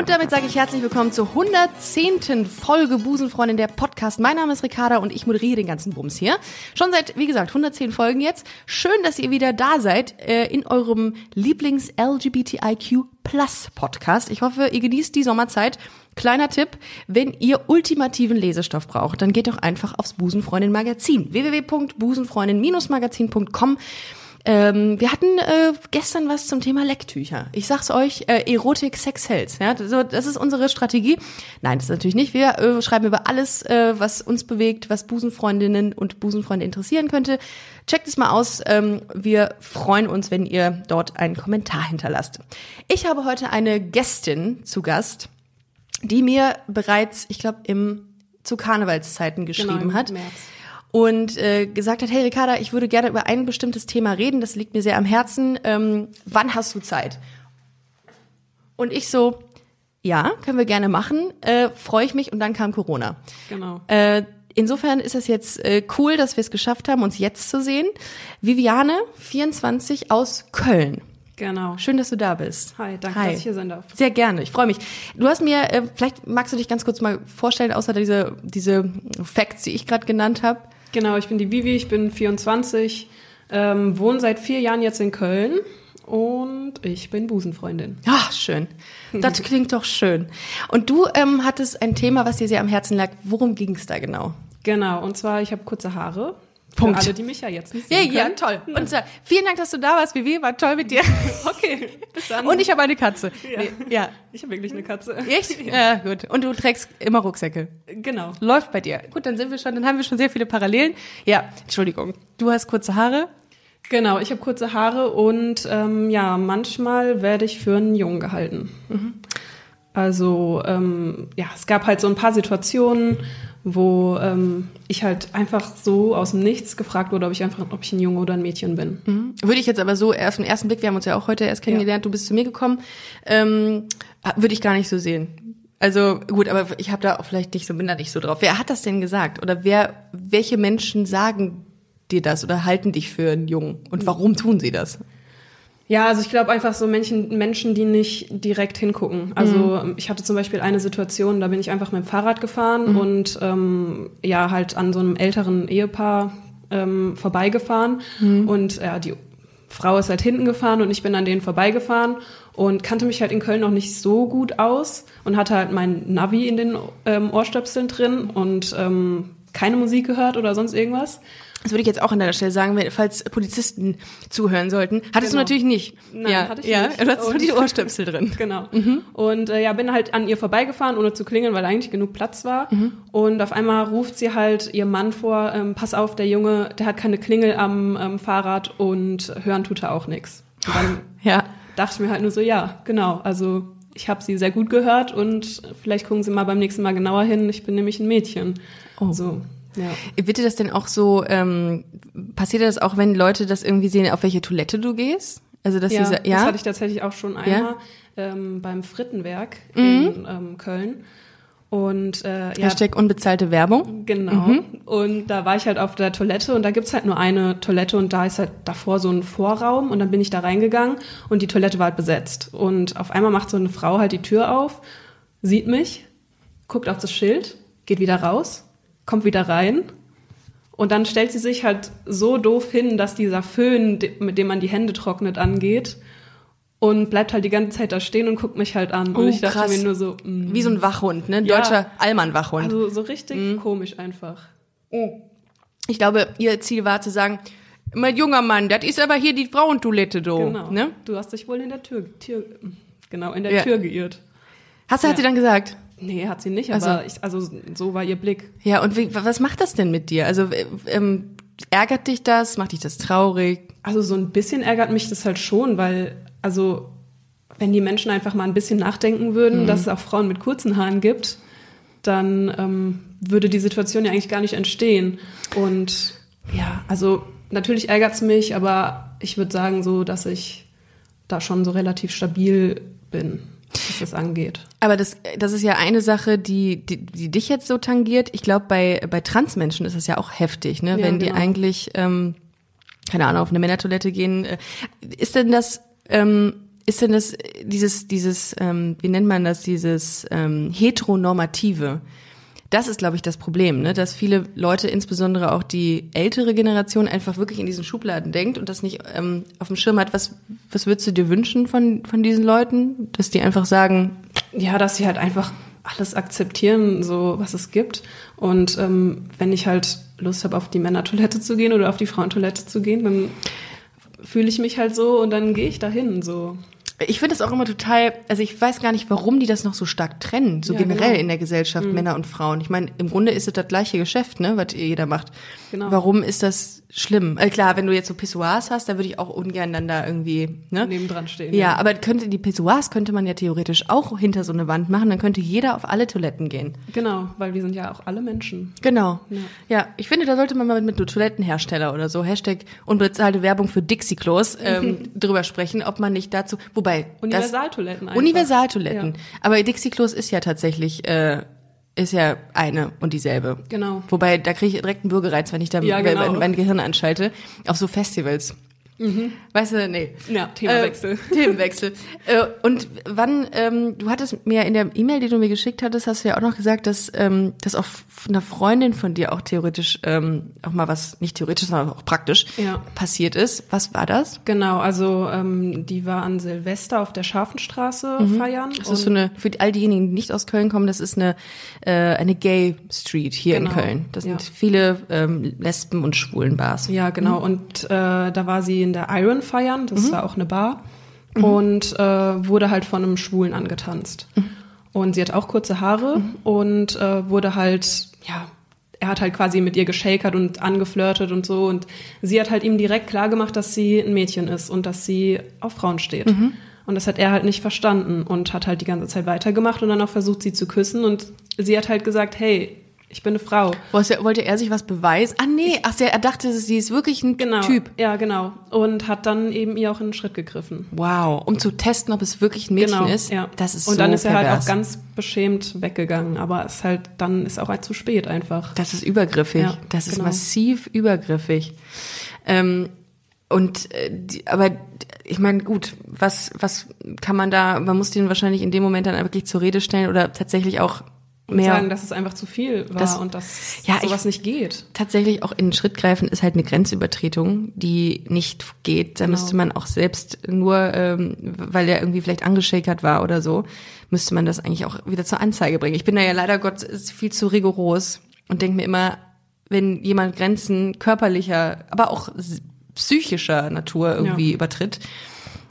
Und damit sage ich herzlich willkommen zur 110. Folge Busenfreundin der Podcast. Mein Name ist Ricarda und ich moderiere den ganzen Bums hier. Schon seit, wie gesagt, 110 Folgen jetzt. Schön, dass ihr wieder da seid äh, in eurem Lieblings-LGBTIQ Plus Podcast. Ich hoffe, ihr genießt die Sommerzeit. Kleiner Tipp, wenn ihr ultimativen Lesestoff braucht, dann geht doch einfach aufs Busenfreundin Magazin. www.busenfreundin-magazin.com ähm, wir hatten äh, gestern was zum Thema Lecktücher. Ich sag's euch, äh, Erotik, Sex hält. Ja, so, das ist unsere Strategie. Nein, das ist natürlich nicht. Wir äh, schreiben über alles, äh, was uns bewegt, was Busenfreundinnen und Busenfreunde interessieren könnte. Checkt es mal aus. Ähm, wir freuen uns, wenn ihr dort einen Kommentar hinterlasst. Ich habe heute eine Gästin zu Gast, die mir bereits, ich glaube, im zu Karnevalszeiten geschrieben Genau, im hat März. Und äh, gesagt hat, hey Ricarda, ich würde gerne über ein bestimmtes Thema reden, das liegt mir sehr am Herzen. Ähm, wann hast du Zeit? Und ich so, ja, können wir gerne machen, äh, freue ich mich und dann kam Corona. Genau. Äh, insofern ist es jetzt äh, cool, dass wir es geschafft haben, uns jetzt zu sehen. Viviane, 24 aus Köln. Genau. Schön, dass du da bist. Hi, danke, Hi. dass ich hier sein darf. Sehr gerne, ich freue mich. Du hast mir, äh, vielleicht magst du dich ganz kurz mal vorstellen, außer diese, diese Facts, die ich gerade genannt habe. Genau, ich bin die Vivi, ich bin 24, ähm, wohne seit vier Jahren jetzt in Köln und ich bin Busenfreundin. Ah, schön. Das klingt doch schön. Und du ähm, hattest ein Thema, was dir sehr am Herzen lag. Worum ging es da genau? Genau, und zwar, ich habe kurze Haare. Punkt. Für alle, die mich ja jetzt nicht Ja, sehen ja, können. toll. Und zwar, vielen Dank, dass du da warst, Vivi. War toll mit dir. Okay, bis dann. Und ich habe eine Katze. Ja. Nee, ja. Ich habe wirklich eine Katze. Echt? Ja, gut. Und du trägst immer Rucksäcke. Genau. Läuft bei dir. Gut, dann sind wir schon, dann haben wir schon sehr viele Parallelen. Ja, Entschuldigung. Du hast kurze Haare. Genau, ich habe kurze Haare und ähm, ja, manchmal werde ich für einen Jungen gehalten. Also ähm, ja, es gab halt so ein paar Situationen, wo ähm, ich halt einfach so aus dem Nichts gefragt wurde, ob ich einfach, ob ich ein Junge oder ein Mädchen bin. Würde ich jetzt aber so auf den ersten Blick, wir haben uns ja auch heute erst kennengelernt, du bist zu mir gekommen, ähm, würde ich gar nicht so sehen. Also gut, aber ich habe da auch vielleicht nicht so, bin da nicht so drauf. Wer hat das denn gesagt? Oder wer, welche Menschen sagen dir das oder halten dich für einen Jungen? Und warum tun sie das? Ja, also ich glaube einfach so Menschen, Menschen, die nicht direkt hingucken. Also ich hatte zum Beispiel eine Situation, da bin ich einfach mit dem Fahrrad gefahren und ähm, ja, halt an so einem älteren Ehepaar ähm, vorbeigefahren. Und ja, die Frau ist halt hinten gefahren und ich bin an denen vorbeigefahren und kannte mich halt in Köln noch nicht so gut aus und hatte halt mein Navi in den ähm, Ohrstöpseln drin und ähm, keine Musik gehört oder sonst irgendwas. Das würde ich jetzt auch an deiner Stelle sagen, wenn, falls Polizisten zuhören sollten. Hattest du Genau. natürlich nicht. Nein, ja, hatte ich ja, nicht. Du hattest nur die Ohrstöpsel drin. Genau. Und äh, ja, bin halt an ihr vorbeigefahren, ohne zu klingeln, weil eigentlich genug Platz war. Und auf einmal ruft sie halt ihr Mann vor, ähm, pass auf, der Junge, der hat keine Klingel am ähm, Fahrrad und hören tut er auch nichts. Und dann Ja. dachte ich mir halt nur so, ja, genau, also ich habe sie sehr gut gehört und vielleicht gucken Sie mal beim nächsten Mal genauer hin, ich bin nämlich ein Mädchen. Oh. So, ja. Wird dir das denn auch so, ähm, passiert dir das auch, wenn Leute das irgendwie sehen, auf welche Toilette du gehst? Also, dass Ja, sie, sa- das ja? hatte ich tatsächlich auch schon einmal ähm, beim Frittenwerk Mhm. in ähm, Köln. Und äh, ja, Hashtag unbezahlte Werbung. Genau. Mhm. Und da war ich halt auf der Toilette und da gibt's halt nur eine Toilette und da ist halt davor so ein Vorraum und dann bin ich da reingegangen und die Toilette war halt besetzt. Und auf einmal macht so eine Frau halt die Tür auf, sieht mich, guckt auf das Schild, geht wieder raus, kommt wieder rein und dann stellt sie sich halt so doof hin, dass dieser Föhn, mit dem man die Hände trocknet, angeht und bleibt halt die ganze Zeit da stehen und guckt mich halt an. Oh, und ich dachte krass. mir nur so, mm, Wie so ein Wachhund, ne? Ja. Deutscher Allmann-Wachhund. also so richtig Mhm. komisch einfach. ich glaube, ihr Ziel war zu sagen, mein junger Mann, das ist aber hier die Frauentoilette, do. Genau. Ne? Du hast dich wohl in der Tür, Tür genau, in der Ja. Tür geirrt. Hast du, hat Ja. sie dann gesagt? Nee, hat sie nicht, Also- aber ich, also so war ihr Blick. Ja, und wie, was macht das denn mit dir? Also, äh, ähm, ärgert dich das? Macht dich das traurig? Also so ein bisschen ärgert mich das halt schon, weil, also wenn die Menschen einfach mal ein bisschen nachdenken würden, dass es auch Frauen mit kurzen Haaren gibt, dann ähm, würde die Situation ja eigentlich gar nicht entstehen. Und ja, also natürlich ärgert es mich, aber ich würde sagen so, dass ich da schon so relativ stabil bin. Was das angeht. Aber das, das ist ja eine Sache, die, die, die dich jetzt so tangiert. Ich glaube, bei, bei Transmenschen ist es ja auch heftig, ne? Ja, Wenn die genau. eigentlich, ähm, keine Ahnung, auf eine Männertoilette gehen. Äh, Ist denn das, ähm, ist denn das, dieses, dieses, ähm, wie nennt man das, dieses ähm, heteronormative? Das ist, glaube ich, das Problem, ne? dass viele Leute, insbesondere auch die ältere Generation, einfach wirklich in diesen Schubladen denkt und das nicht ähm, auf dem Schirm hat. Was, was würdest du dir wünschen von, von diesen Leuten? Dass die einfach sagen, Ja, dass sie halt einfach alles akzeptieren, so was es gibt. Und ähm, wenn ich halt Lust habe, auf die Männertoilette zu gehen oder auf die Frauentoilette zu gehen, dann fühle ich mich halt so und dann gehe ich dahin. So. Ich finde das auch immer total, also ich weiß gar nicht, warum die das noch so stark trennen, so Ja, generell genau. in der Gesellschaft, Männer und Frauen. Ich meine, im Grunde ist es das gleiche Geschäft, ne, was jeder macht. Genau. Warum ist das schlimm? Äh, klar, wenn du jetzt so Pissoirs hast, da würde ich auch ungern dann da irgendwie, ne? Nebendran stehen. Ja, aber könnte die Pissoirs könnte man ja theoretisch auch hinter so eine Wand machen, dann könnte jeder auf alle Toiletten gehen. Genau, weil wir sind ja auch alle Menschen. Genau. Ja. Ja, ich finde, da sollte man mal mit, mit Toilettenhersteller oder so, Hashtag unbezahlte Werbung für Dixie-Klos, ähm, drüber sprechen, ob man nicht dazu, wobei Universaltoiletten einfach. Universaltoiletten. Ja. Aber Dixie-Klos ist ja tatsächlich, äh, ist ja eine und dieselbe. Genau. Wobei, da kriege ich direkt einen Bürgereiz, wenn ich da Ja, genau. mein, mein Gehirn anschalte, auf so Festivals. Weißt du, nee. Ja, Themawechsel. Äh, Themenwechsel. äh, und wann, ähm, du hattest mir in der E-Mail, die du mir geschickt hattest, hast du ja auch noch gesagt, dass, ähm, dass auch einer Freundin von dir auch theoretisch ähm, auch mal was, nicht theoretisch, sondern auch praktisch Ja. passiert ist. Was war das? Genau, also ähm, die war an Silvester auf der Scharfenstraße feiern. Mhm. Das ist so eine, für all diejenigen, die nicht aus Köln kommen, das ist eine, äh, eine Gay Street hier in Genau, Köln. Das sind ja. viele ähm, Lesben- und Schwulenbars. Ja, genau. Und äh, da war sie in der Iron feiern, das war auch eine Bar. Und äh, wurde halt von einem Schwulen angetanzt. Und sie hat auch kurze Haare und äh, wurde halt, ja, er hat halt quasi mit ihr geschakert und angeflirtet und so. Und sie hat halt ihm direkt klargemacht, dass sie ein Mädchen ist und dass sie auf Frauen steht. Und das hat er halt nicht verstanden und hat halt die ganze Zeit weitergemacht und dann auch versucht, sie zu küssen. Und sie hat halt gesagt, hey, ich bin eine Frau. Wollte, wollte er sich was beweisen? Ah nee, ach, er dachte, sie ist wirklich ein Genau. Typ. Ja, genau. Und hat dann eben ihr auch in den Schritt gegriffen. Wow, um zu testen, ob es wirklich ein Mädchen genau, ist. Ja. Das ist Und so dann ist er halt auch ganz beschämt weggegangen. Aber es halt, dann ist auch halt zu spät einfach. Das ist übergriffig. Ja, das ist genau. massiv übergriffig. Ähm, und äh, die, aber ich meine, gut, was was kann man da? Man muss den wahrscheinlich in dem Moment dann wirklich zur Rede stellen oder tatsächlich auch Und mehr sagen, dass es einfach zu viel war Das- und dass Ja, ich- sowas nicht geht. tatsächlich auch in den Schritt greifen ist halt eine Grenzübertretung, die nicht geht. Da Genau. müsste man auch selbst nur, ähm, weil er irgendwie vielleicht angeschakert war oder so, müsste man das eigentlich auch wieder zur Anzeige bringen. Ich bin da ja leider Gott viel zu rigoros und denke mir immer, wenn jemand Grenzen körperlicher, aber auch psychischer Natur irgendwie Ja. übertritt,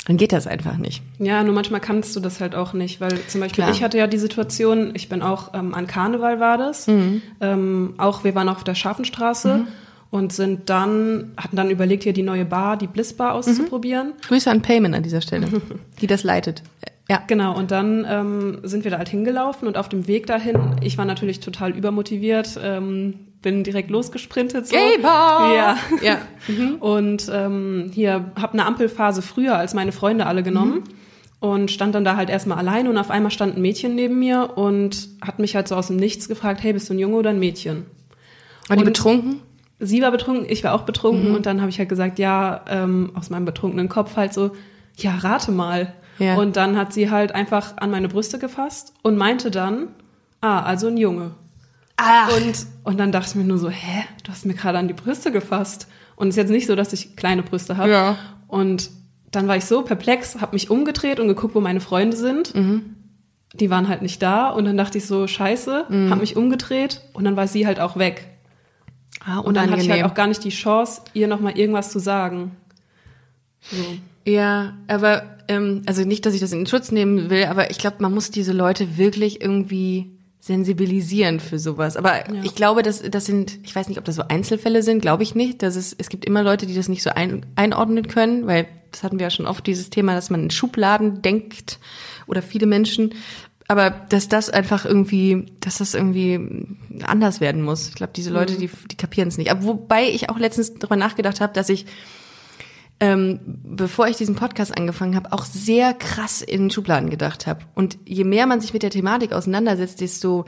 dann geht das einfach nicht. Ja, nur manchmal kannst du das halt auch nicht, weil zum Beispiel Klar. ich hatte ja die Situation, ich bin auch ähm, an Karneval war das, Mhm. ähm, auch wir waren auf der Scharfenstraße und sind dann, hatten dann überlegt, hier die neue Bar, die Bliss Bar auszuprobieren. Grüße an Payment an dieser Stelle, die das leitet. Ja. Genau, und dann ähm, sind wir da halt hingelaufen und auf dem Weg dahin, ich war natürlich total übermotiviert, ähm, bin direkt losgesprintet. So. Gay-Bar! Ja. Ja. Und ähm, hier habe eine Ampelphase früher als meine Freunde alle genommen und stand dann da halt erstmal allein und auf einmal stand ein Mädchen neben mir und hat mich halt so aus dem Nichts gefragt, hey, bist du ein Junge oder ein Mädchen? War die Und- betrunken? Sie war betrunken, ich war auch betrunken Mhm. und dann habe ich halt gesagt, ja, ähm, aus meinem betrunkenen Kopf halt so, ja, rate mal. Ja. Und dann hat sie halt einfach an meine Brüste gefasst und meinte dann, ah, also ein Junge. Ach. Und, und dann dachte ich mir nur so, hä, du hast mir gerade an die Brüste gefasst. Und es ist jetzt nicht so, dass ich kleine Brüste habe. Ja. Und dann war ich so perplex, habe mich umgedreht und geguckt, wo meine Freunde sind. Mhm. Die waren halt nicht da. Und dann dachte ich so, scheiße, Mhm. habe mich umgedreht und dann war sie halt auch weg. Ah, Und dann hatte ich halt auch gar nicht die Chance, ihr nochmal irgendwas zu sagen. So. Ja, aber ähm, also nicht, dass ich das in Schutz nehmen will, aber ich glaube, man muss diese Leute wirklich irgendwie sensibilisieren für sowas. Aber ich glaube, dass das sind, ich weiß nicht, ob das so Einzelfälle sind, glaube ich nicht. Dass es, es gibt immer Leute, die das nicht so ein, einordnen können, weil das hatten wir ja schon oft dieses Thema, dass man in Schubladen denkt oder viele Menschen. Aber dass das einfach irgendwie, dass das irgendwie anders werden muss. Ich glaube, diese Leute, die, die kapieren es nicht. Aber wobei ich auch letztens darüber nachgedacht habe, dass ich ähm, bevor ich diesen Podcast angefangen habe, auch sehr krass in Schubladen gedacht habe. Und je mehr man sich mit der Thematik auseinandersetzt, desto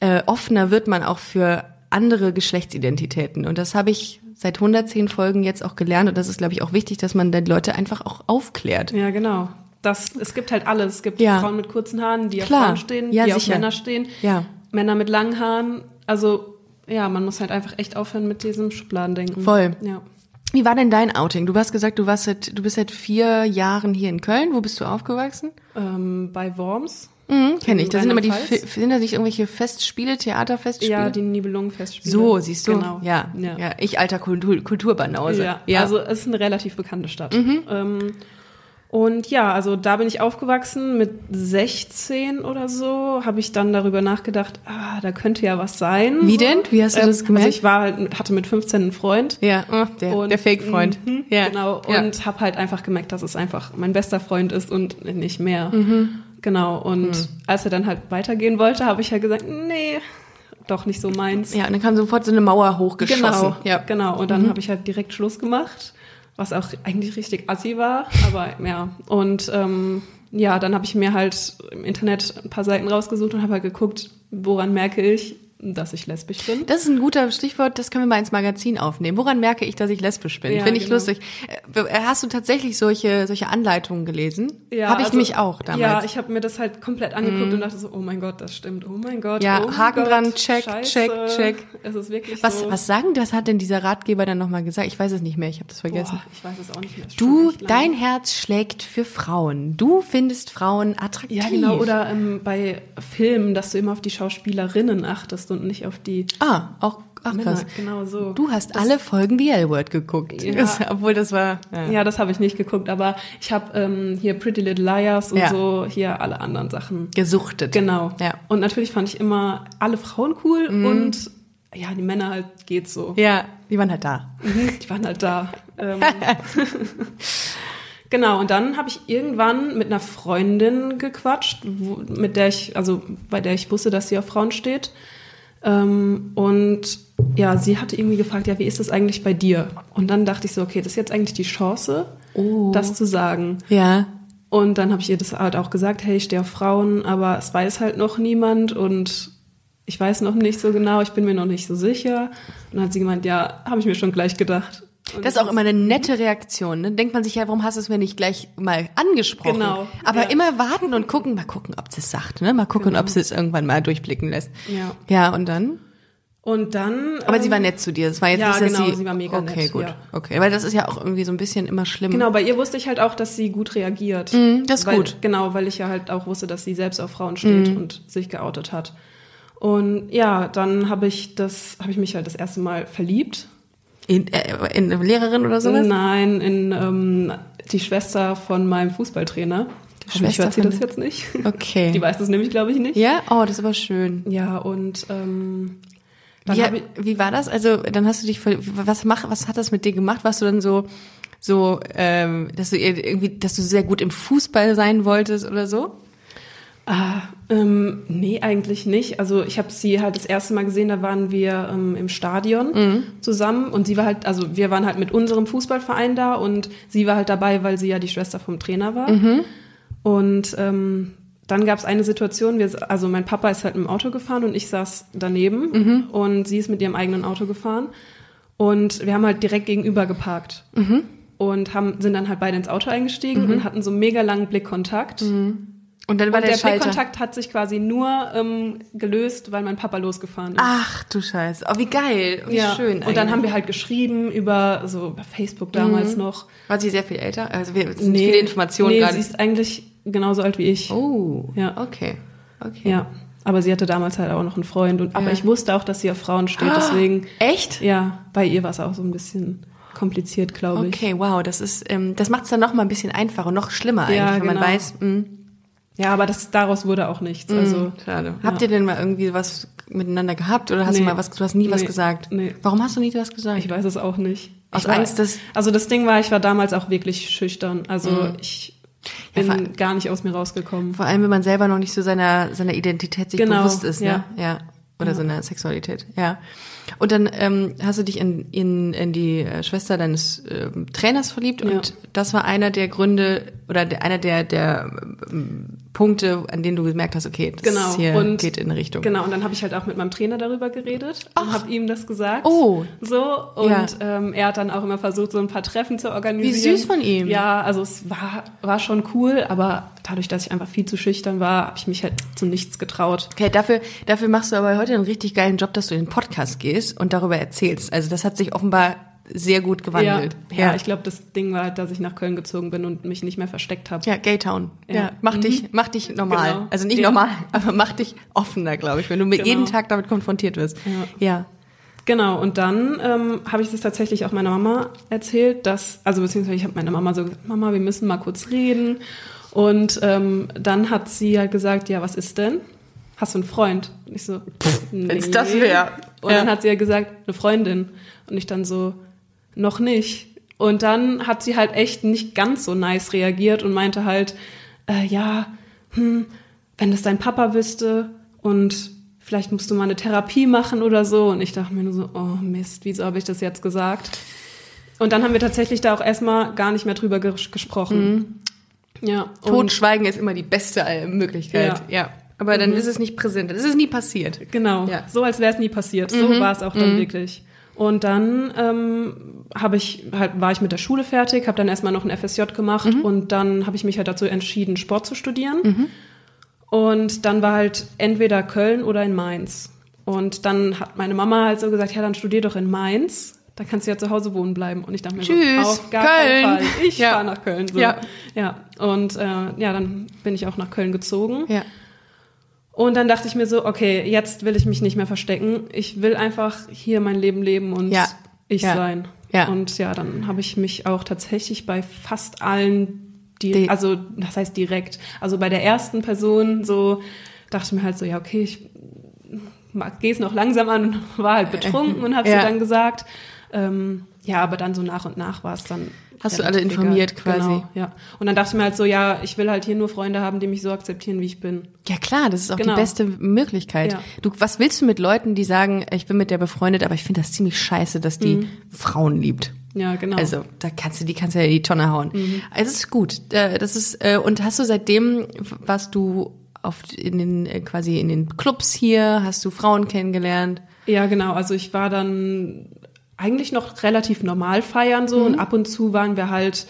äh, offener wird man auch für andere Geschlechtsidentitäten. Und das habe ich seit 110 Folgen jetzt auch gelernt. Und das ist, glaube ich, auch wichtig, dass man die Leute einfach auch aufklärt. Ja, genau. Das, es gibt halt alles. Es gibt Ja. Frauen mit kurzen Haaren, die Klar. auf Frauen stehen, Ja, die sicher. auf Männer stehen. Ja. Männer mit langen Haaren. Also, ja, man muss halt einfach echt aufhören mit diesem Schubladendenken. Voll. Ja. Wie war denn dein Outing? Du hast gesagt, du warst seit, du bist seit vier Jahren hier in Köln. Wo bist du aufgewachsen? Ähm, bei Worms. Mhm, Kenne ich. Da sind immer die, sind da nicht irgendwelche Festspiele, Theaterfestspiele? Ja, die Nibelungenfestspiele. so, siehst du? Genau. Ja, ja. ja. ich alter Kultur, Kulturbanause. Ja, also es ist eine relativ bekannte Stadt. Mhm. Ähm, und ja, also da bin ich aufgewachsen mit 16 oder so, habe ich dann darüber nachgedacht, ah, da könnte ja was sein. Wie denn? Wie hast du das gemerkt? Also ich war halt, hatte mit 15 einen Freund. ja, oh, der, Und- der Fake-Freund. Mhm, ja. Genau. Ja. Und habe halt einfach gemerkt, dass es einfach mein bester Freund ist und nicht mehr. Mhm. Genau. Und als er dann halt weitergehen wollte, habe ich halt gesagt, nee, doch nicht so meins. ja, und dann kam sofort so eine Mauer hochgeschossen. Genau, Ja. genau. Und dann habe ich halt direkt Schluss gemacht, was auch eigentlich richtig assi war, aber ja. Und ähm, ja, dann habe ich mir halt im Internet ein paar Seiten rausgesucht und habe halt geguckt, woran merke ich, dass ich lesbisch bin. Das ist ein guter Stichwort, das können wir mal ins Magazin aufnehmen. Woran merke ich, dass ich lesbisch bin? Ja, Finde ich genau. lustig. Äh, Hast du tatsächlich solche, solche Anleitungen gelesen? Ja, Habe ich also- mich auch damals. Ja, ich habe mir das halt komplett angeguckt und dachte so, oh mein Gott, das stimmt, oh mein Gott. Ja, oh Haken Gott, dran, check, Scheiße. check, check. Es ist wirklich was, so. was sagen, das hat denn dieser Ratgeber dann nochmal gesagt? Ich weiß es nicht mehr, ich habe das vergessen. Boah, ich weiß es auch nicht mehr. Du, dein Herz schlägt für Frauen. Du findest Frauen attraktiv. Ja, genau. Oder ähm, bei Filmen, dass du immer auf die Schauspielerinnen achtest und nicht auf die Ah, auch, ach Männer. krass. Genau so. Du hast alle Folgen The L-Word geguckt. Ja. Das, obwohl das war, ja. Ja, das habe ich nicht geguckt, aber ich habe ähm, hier Pretty Little Liars und Ja. so hier alle anderen Sachen. gesuchtet. Genau. Ja. Mhm. Und natürlich fand ich immer alle Frauen cool und ja, die Männer halt geht so. Ja, die waren halt da. Mhm, Die waren halt da. Ähm, genau, und dann habe ich irgendwann mit einer Freundin gequatscht, wo, mit der ich, also bei der ich wusste, dass sie auf Frauen steht. Ähm, und ja, sie hatte irgendwie gefragt, ja, wie ist das eigentlich bei dir? Und dann dachte ich so, okay, das ist jetzt eigentlich die Chance, Oh. das zu sagen. Ja. Und dann habe ich ihr das halt auch gesagt, hey, ich stehe auf Frauen, aber es weiß halt noch niemand und ich weiß noch nicht so genau, ich bin mir noch nicht so sicher. Und dann hat sie gemeint, ja, habe ich mir schon gleich gedacht. Und Das ist auch immer eine nette Reaktion. Ne? Denkt man sich ja, warum hast du es mir nicht gleich mal angesprochen? Genau, Aber ja. immer warten und gucken, mal gucken, ob sie es sagt, ne? Mal gucken, ob sie es irgendwann mal durchblicken lässt. Ja. Ja, und dann? Und dann. Aber sie ähm, war nett zu dir. Es war jetzt ja, nicht, dass genau, sie. sie war mega okay, nett, gut. ja. Okay, weil das ist ja auch irgendwie so ein bisschen immer schlimm. Genau, bei ihr wusste ich halt auch, dass sie gut reagiert. Mhm, das ist weil, gut. Genau, weil ich ja halt auch wusste, dass sie selbst auf Frauen steht Mhm. und sich geoutet hat. Und ja, dann habe ich das, habe ich mich halt das erste Mal verliebt. In, äh, in Lehrerin oder sowas? Nein, in ähm, die Schwester von meinem Fußballtrainer. Hoffentlich Schwester hört sie das jetzt nicht. Okay. Die weiß das nämlich, glaube ich, nicht. Ja? Oh, das ist aber schön. Ja, und ähm, dann Wie, ich, wie war das? Also, dann hast du dich, voll- was mach, was hat das mit dir gemacht? Warst du dann so, so, ähm, dass du irgendwie, dass du sehr gut im Fußball sein wolltest oder so? Ah, ähm, nee, eigentlich nicht. Also ich habe sie halt das erste Mal gesehen, da waren wir ähm, im Stadion Mhm. zusammen und sie war halt, also wir waren halt mit unserem Fußballverein da und sie war halt dabei, weil sie ja die Schwester vom Trainer war. Mhm. Und ähm, dann gab es eine Situation, wir, also mein Papa ist halt im Auto gefahren und ich saß daneben Mhm. und sie ist mit ihrem eigenen Auto gefahren und wir haben halt direkt gegenüber geparkt. Mhm. Und haben, sind dann halt beide ins Auto eingestiegen und hatten so mega langen Blickkontakt. Und dann war Und der, der Schalter. Blickkontakt hat sich quasi nur ähm, gelöst, weil mein Papa losgefahren ist. Ach du Scheiße. Oh, wie geil. Wie schön. Und dann haben wir halt geschrieben über so über Facebook damals noch. War sie sehr viel älter? Also wir sind viele Informationen nee, gerade. sie ist eigentlich genauso alt wie ich. Oh. Ja. Okay. Okay. Ja. Aber sie hatte damals halt auch noch einen Freund. Und, aber Ja. ich wusste auch, dass sie auf Frauen steht. Deswegen, Echt? ja, bei ihr war es auch so ein bisschen kompliziert, glaube ich. Okay, wow, das ist, ähm, das macht es dann noch mal ein bisschen einfacher und noch schlimmer eigentlich, Ja, wenn man genau. weiß, mh, Ja, aber das, daraus wurde auch nichts. Also, schade. Habt ihr denn mal irgendwie was miteinander gehabt oder hast Nee. du mal was, du hast nie was Nee. gesagt? Nee. Warum hast du nie was gesagt? Ich weiß es auch nicht. Aus Ich war, Angst, dass- Also das Ding war, ich war damals auch wirklich schüchtern. Also ich Ja, bin vor- gar nicht aus mir rausgekommen. Vor allem, wenn man selber noch nicht so seiner, seiner Identität sich Genau, bewusst ist, ne? ja. Ja. oder Ja. so einer Sexualität. Ja. Und dann ähm, hast du dich in, in, in die äh, Schwester deines ähm, Trainers verliebt und Ja. das war einer der Gründe oder der, einer der, der ähm, Punkte, an denen du gemerkt hast, okay, das Genau. hier Und- geht in eine Richtung. Genau, und dann habe ich halt auch mit meinem Trainer darüber geredet und habe ihm das gesagt. Oh. So, und Ja. ähm, er hat dann auch immer versucht, so ein paar Treffen zu organisieren. Wie süß von ihm. Ja, also es war, war schon cool, aber dadurch, dass ich einfach viel zu schüchtern war, habe ich mich halt zu nichts getraut. Okay, dafür, dafür machst du aber heute einen richtig geilen Job, dass du in den Podcast gehst und darüber erzählst. Also das hat sich offenbar sehr gut gewandelt. Ja, ja, ich glaube, das Ding war halt, dass ich nach Köln gezogen bin und mich nicht mehr versteckt habe. Ja, Gaytown. Ja, Ja. mach Mhm. dich, mach dich normal. Genau. Also nicht Ja. normal, aber mach dich offener, glaube ich, wenn du mit Genau. jeden Tag damit konfrontiert wirst. Ja. ja. Genau, und dann ähm, habe ich das tatsächlich auch meiner Mama erzählt, dass, also beziehungsweise ich habe meiner Mama so gesagt, Mama, wir müssen mal kurz reden. Und ähm, dann hat sie halt gesagt, ja, was ist denn? Hast du einen Freund? Und ich so, wenn's das wär. Und Ja. dann hat sie ja gesagt, eine Freundin. Und ich dann so, noch nicht. Und dann hat sie halt echt nicht ganz so nice reagiert und meinte halt, äh, ja, hm, wenn das dein Papa wüsste und vielleicht musst du mal eine Therapie machen oder so. Und ich dachte mir nur so, oh Mist, wieso habe ich das jetzt gesagt? Und dann haben wir tatsächlich da auch erstmal gar nicht mehr drüber ges gesprochen. Ja. und- Totschweigen ist immer die beste Möglichkeit. Ja. Ja. Aber dann ist es nicht präsent. Das ist nie passiert. Genau, Ja. so als wäre es nie passiert. So war es auch dann wirklich. Und dann ähm, habe ich halt war ich mit der Schule fertig, habe dann erstmal noch ein FSJ gemacht und dann habe ich mich halt dazu entschieden, Sport zu studieren. Und dann war halt entweder Köln oder in Mainz. Und dann hat meine Mama halt so gesagt, ja, dann studier doch in Mainz. Dann kannst du ja zu Hause wohnen bleiben. Und ich dachte mir Tschüss, so, auf gar Köln. keinen Fall. Ich Ja. fahre nach Köln. So. Ja. ja. Und äh, ja, dann bin ich auch nach Köln gezogen. Ja. Und dann dachte ich mir so, okay, jetzt will ich mich nicht mehr verstecken. Ich will einfach hier mein Leben leben und Ja. ich Ja. sein. Ja. Und ja, dann habe ich mich auch tatsächlich bei fast allen, die, also das heißt direkt, also bei der ersten Person so, dachte ich mir halt so, ja, okay, ich gehe es noch langsam an und war halt betrunken und habe Ja. sie dann gesagt. Ähm, ja, aber dann so nach und nach war es dann. Hast du alle informiert egal. quasi? Genau, ja. Und dann dachte ich mir halt so, ja, ich will halt hier nur Freunde haben, die mich so akzeptieren, wie ich bin. Ja klar, das ist auch Genau. die beste Möglichkeit. Ja. Du, was willst du mit Leuten, die sagen, ich bin mit der befreundet, aber ich finde das ziemlich scheiße, dass die Frauen liebt. Ja, genau. Also da kannst du die kannst du ja in die Tonne hauen. Also es ist gut. Äh, Das ist äh, und hast du seitdem warst du auf in den äh, quasi in den Clubs hier, hast du Frauen kennengelernt? Ja, genau. Also ich war dann eigentlich noch relativ normal feiern so und ab und zu waren wir halt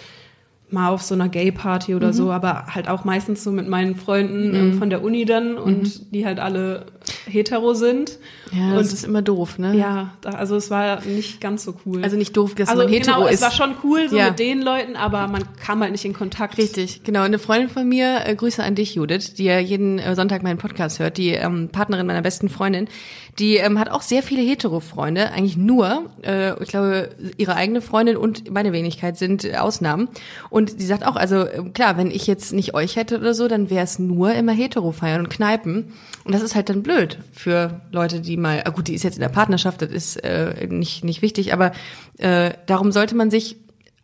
mal auf so einer Gay-Party oder so, aber halt auch meistens so mit meinen Freunden ähm, von der Uni dann und die halt alle hetero sind. Ja, und das ist immer doof, ne? ja, da, also es war nicht ganz so cool. Also nicht doof, dass also man hetero genau, ist. es war schon cool so Ja. mit den Leuten, aber man kam halt nicht in Kontakt. Richtig, genau. Eine Freundin von mir, äh, Grüße an dich, Judith, die ja jeden äh, Sonntag meinen Podcast hört, die ähm, Partnerin meiner besten Freundin, die ähm, hat auch sehr viele Hetero-Freunde, eigentlich nur, äh, ich glaube, ihre eigene Freundin und meine Wenigkeit sind äh, Ausnahmen. Und die sagt auch, also äh, klar, wenn ich jetzt nicht euch hätte oder so, dann wäre es nur immer Hetero-Feiern und Kneipen. Und das ist halt dann blöd für Leute, die mal, ah gut, die ist jetzt in der Partnerschaft, das ist äh, nicht, nicht wichtig, aber äh, darum sollte man sich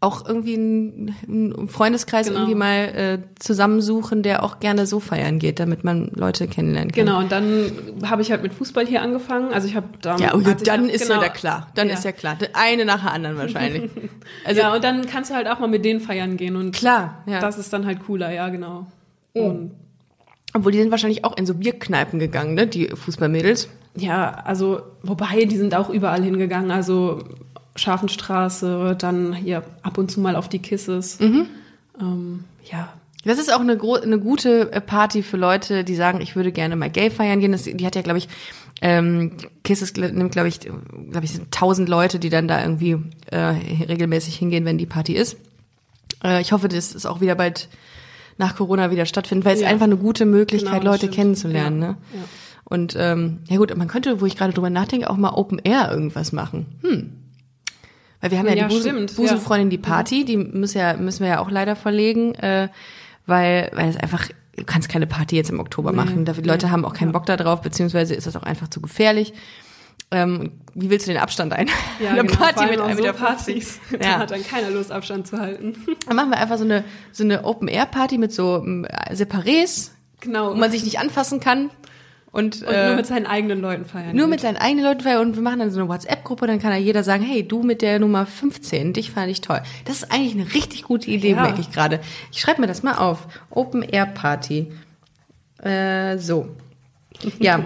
auch irgendwie einen, Freundeskreis Genau. irgendwie mal äh, zusammensuchen, der auch gerne so feiern geht, damit man Leute kennenlernen kann. Genau, und dann habe ich halt mit Fußball hier angefangen. Also ich habe da Ja, und ich dann noch- ist genau, ja klar. Dann ist ja klar. Eine nach der anderen wahrscheinlich. Also ja, und dann kannst du halt auch mal mit denen feiern gehen und klar, ja. das ist dann halt cooler, ja, genau. Und Obwohl die sind wahrscheinlich auch in so Bierkneipen gegangen, ne? Die Fußballmädels. ja, also, wobei, die sind auch überall hingegangen, also Scharfenstraße, dann hier ab und zu mal auf die Kisses. Mhm. Ähm, ja, Das ist auch eine, eine gute Party für Leute, die sagen, ich würde gerne mal gay feiern gehen. Das, die hat ja, glaube ich, ähm, Kisses nimmt, glaube ich, glaube ich, sind tausend Leute, die dann da irgendwie äh, regelmäßig hingehen, wenn die Party ist. Äh, ich hoffe, das ist auch wieder bald nach Corona wieder stattfindet, weil es Ja. einfach eine gute Möglichkeit, Genau, Leute stimmt. kennenzulernen. Ja, Ne? ja. Und ähm, ja gut, man könnte, wo ich gerade drüber nachdenke, auch mal Open Air irgendwas machen. Hm. Weil wir haben ja, Ja, die stimmt, Busenfreundin, die Party, die müssen, ja, müssen wir ja auch leider verlegen, äh, weil, weil es einfach, du kannst keine Party jetzt im Oktober machen. Da, die Leute haben auch keinen Bock da drauf, beziehungsweise ist das auch einfach zu gefährlich. Ähm, wie willst du den Abstand ein? ja Eine genau, Party mit 1,50 so Meter. Partys. Da Ja. hat dann keiner Lust, Abstand zu halten. Dann machen wir einfach so eine, so eine Open-Air-Party mit so ähm, Separés, genau. wo man sich nicht anfassen kann. Und, Und äh, nur mit seinen eigenen Leuten feiern. nur geht. mit seinen eigenen Leuten feiern und wir machen dann so eine WhatsApp-Gruppe, dann kann da jeder sagen, hey, du mit der Nummer 15, dich fand ich toll. Das ist eigentlich eine richtig gute Idee, Ja. merke ich gerade. Ich schreibe mir das mal auf. Open Air Party. Äh, so. Ja.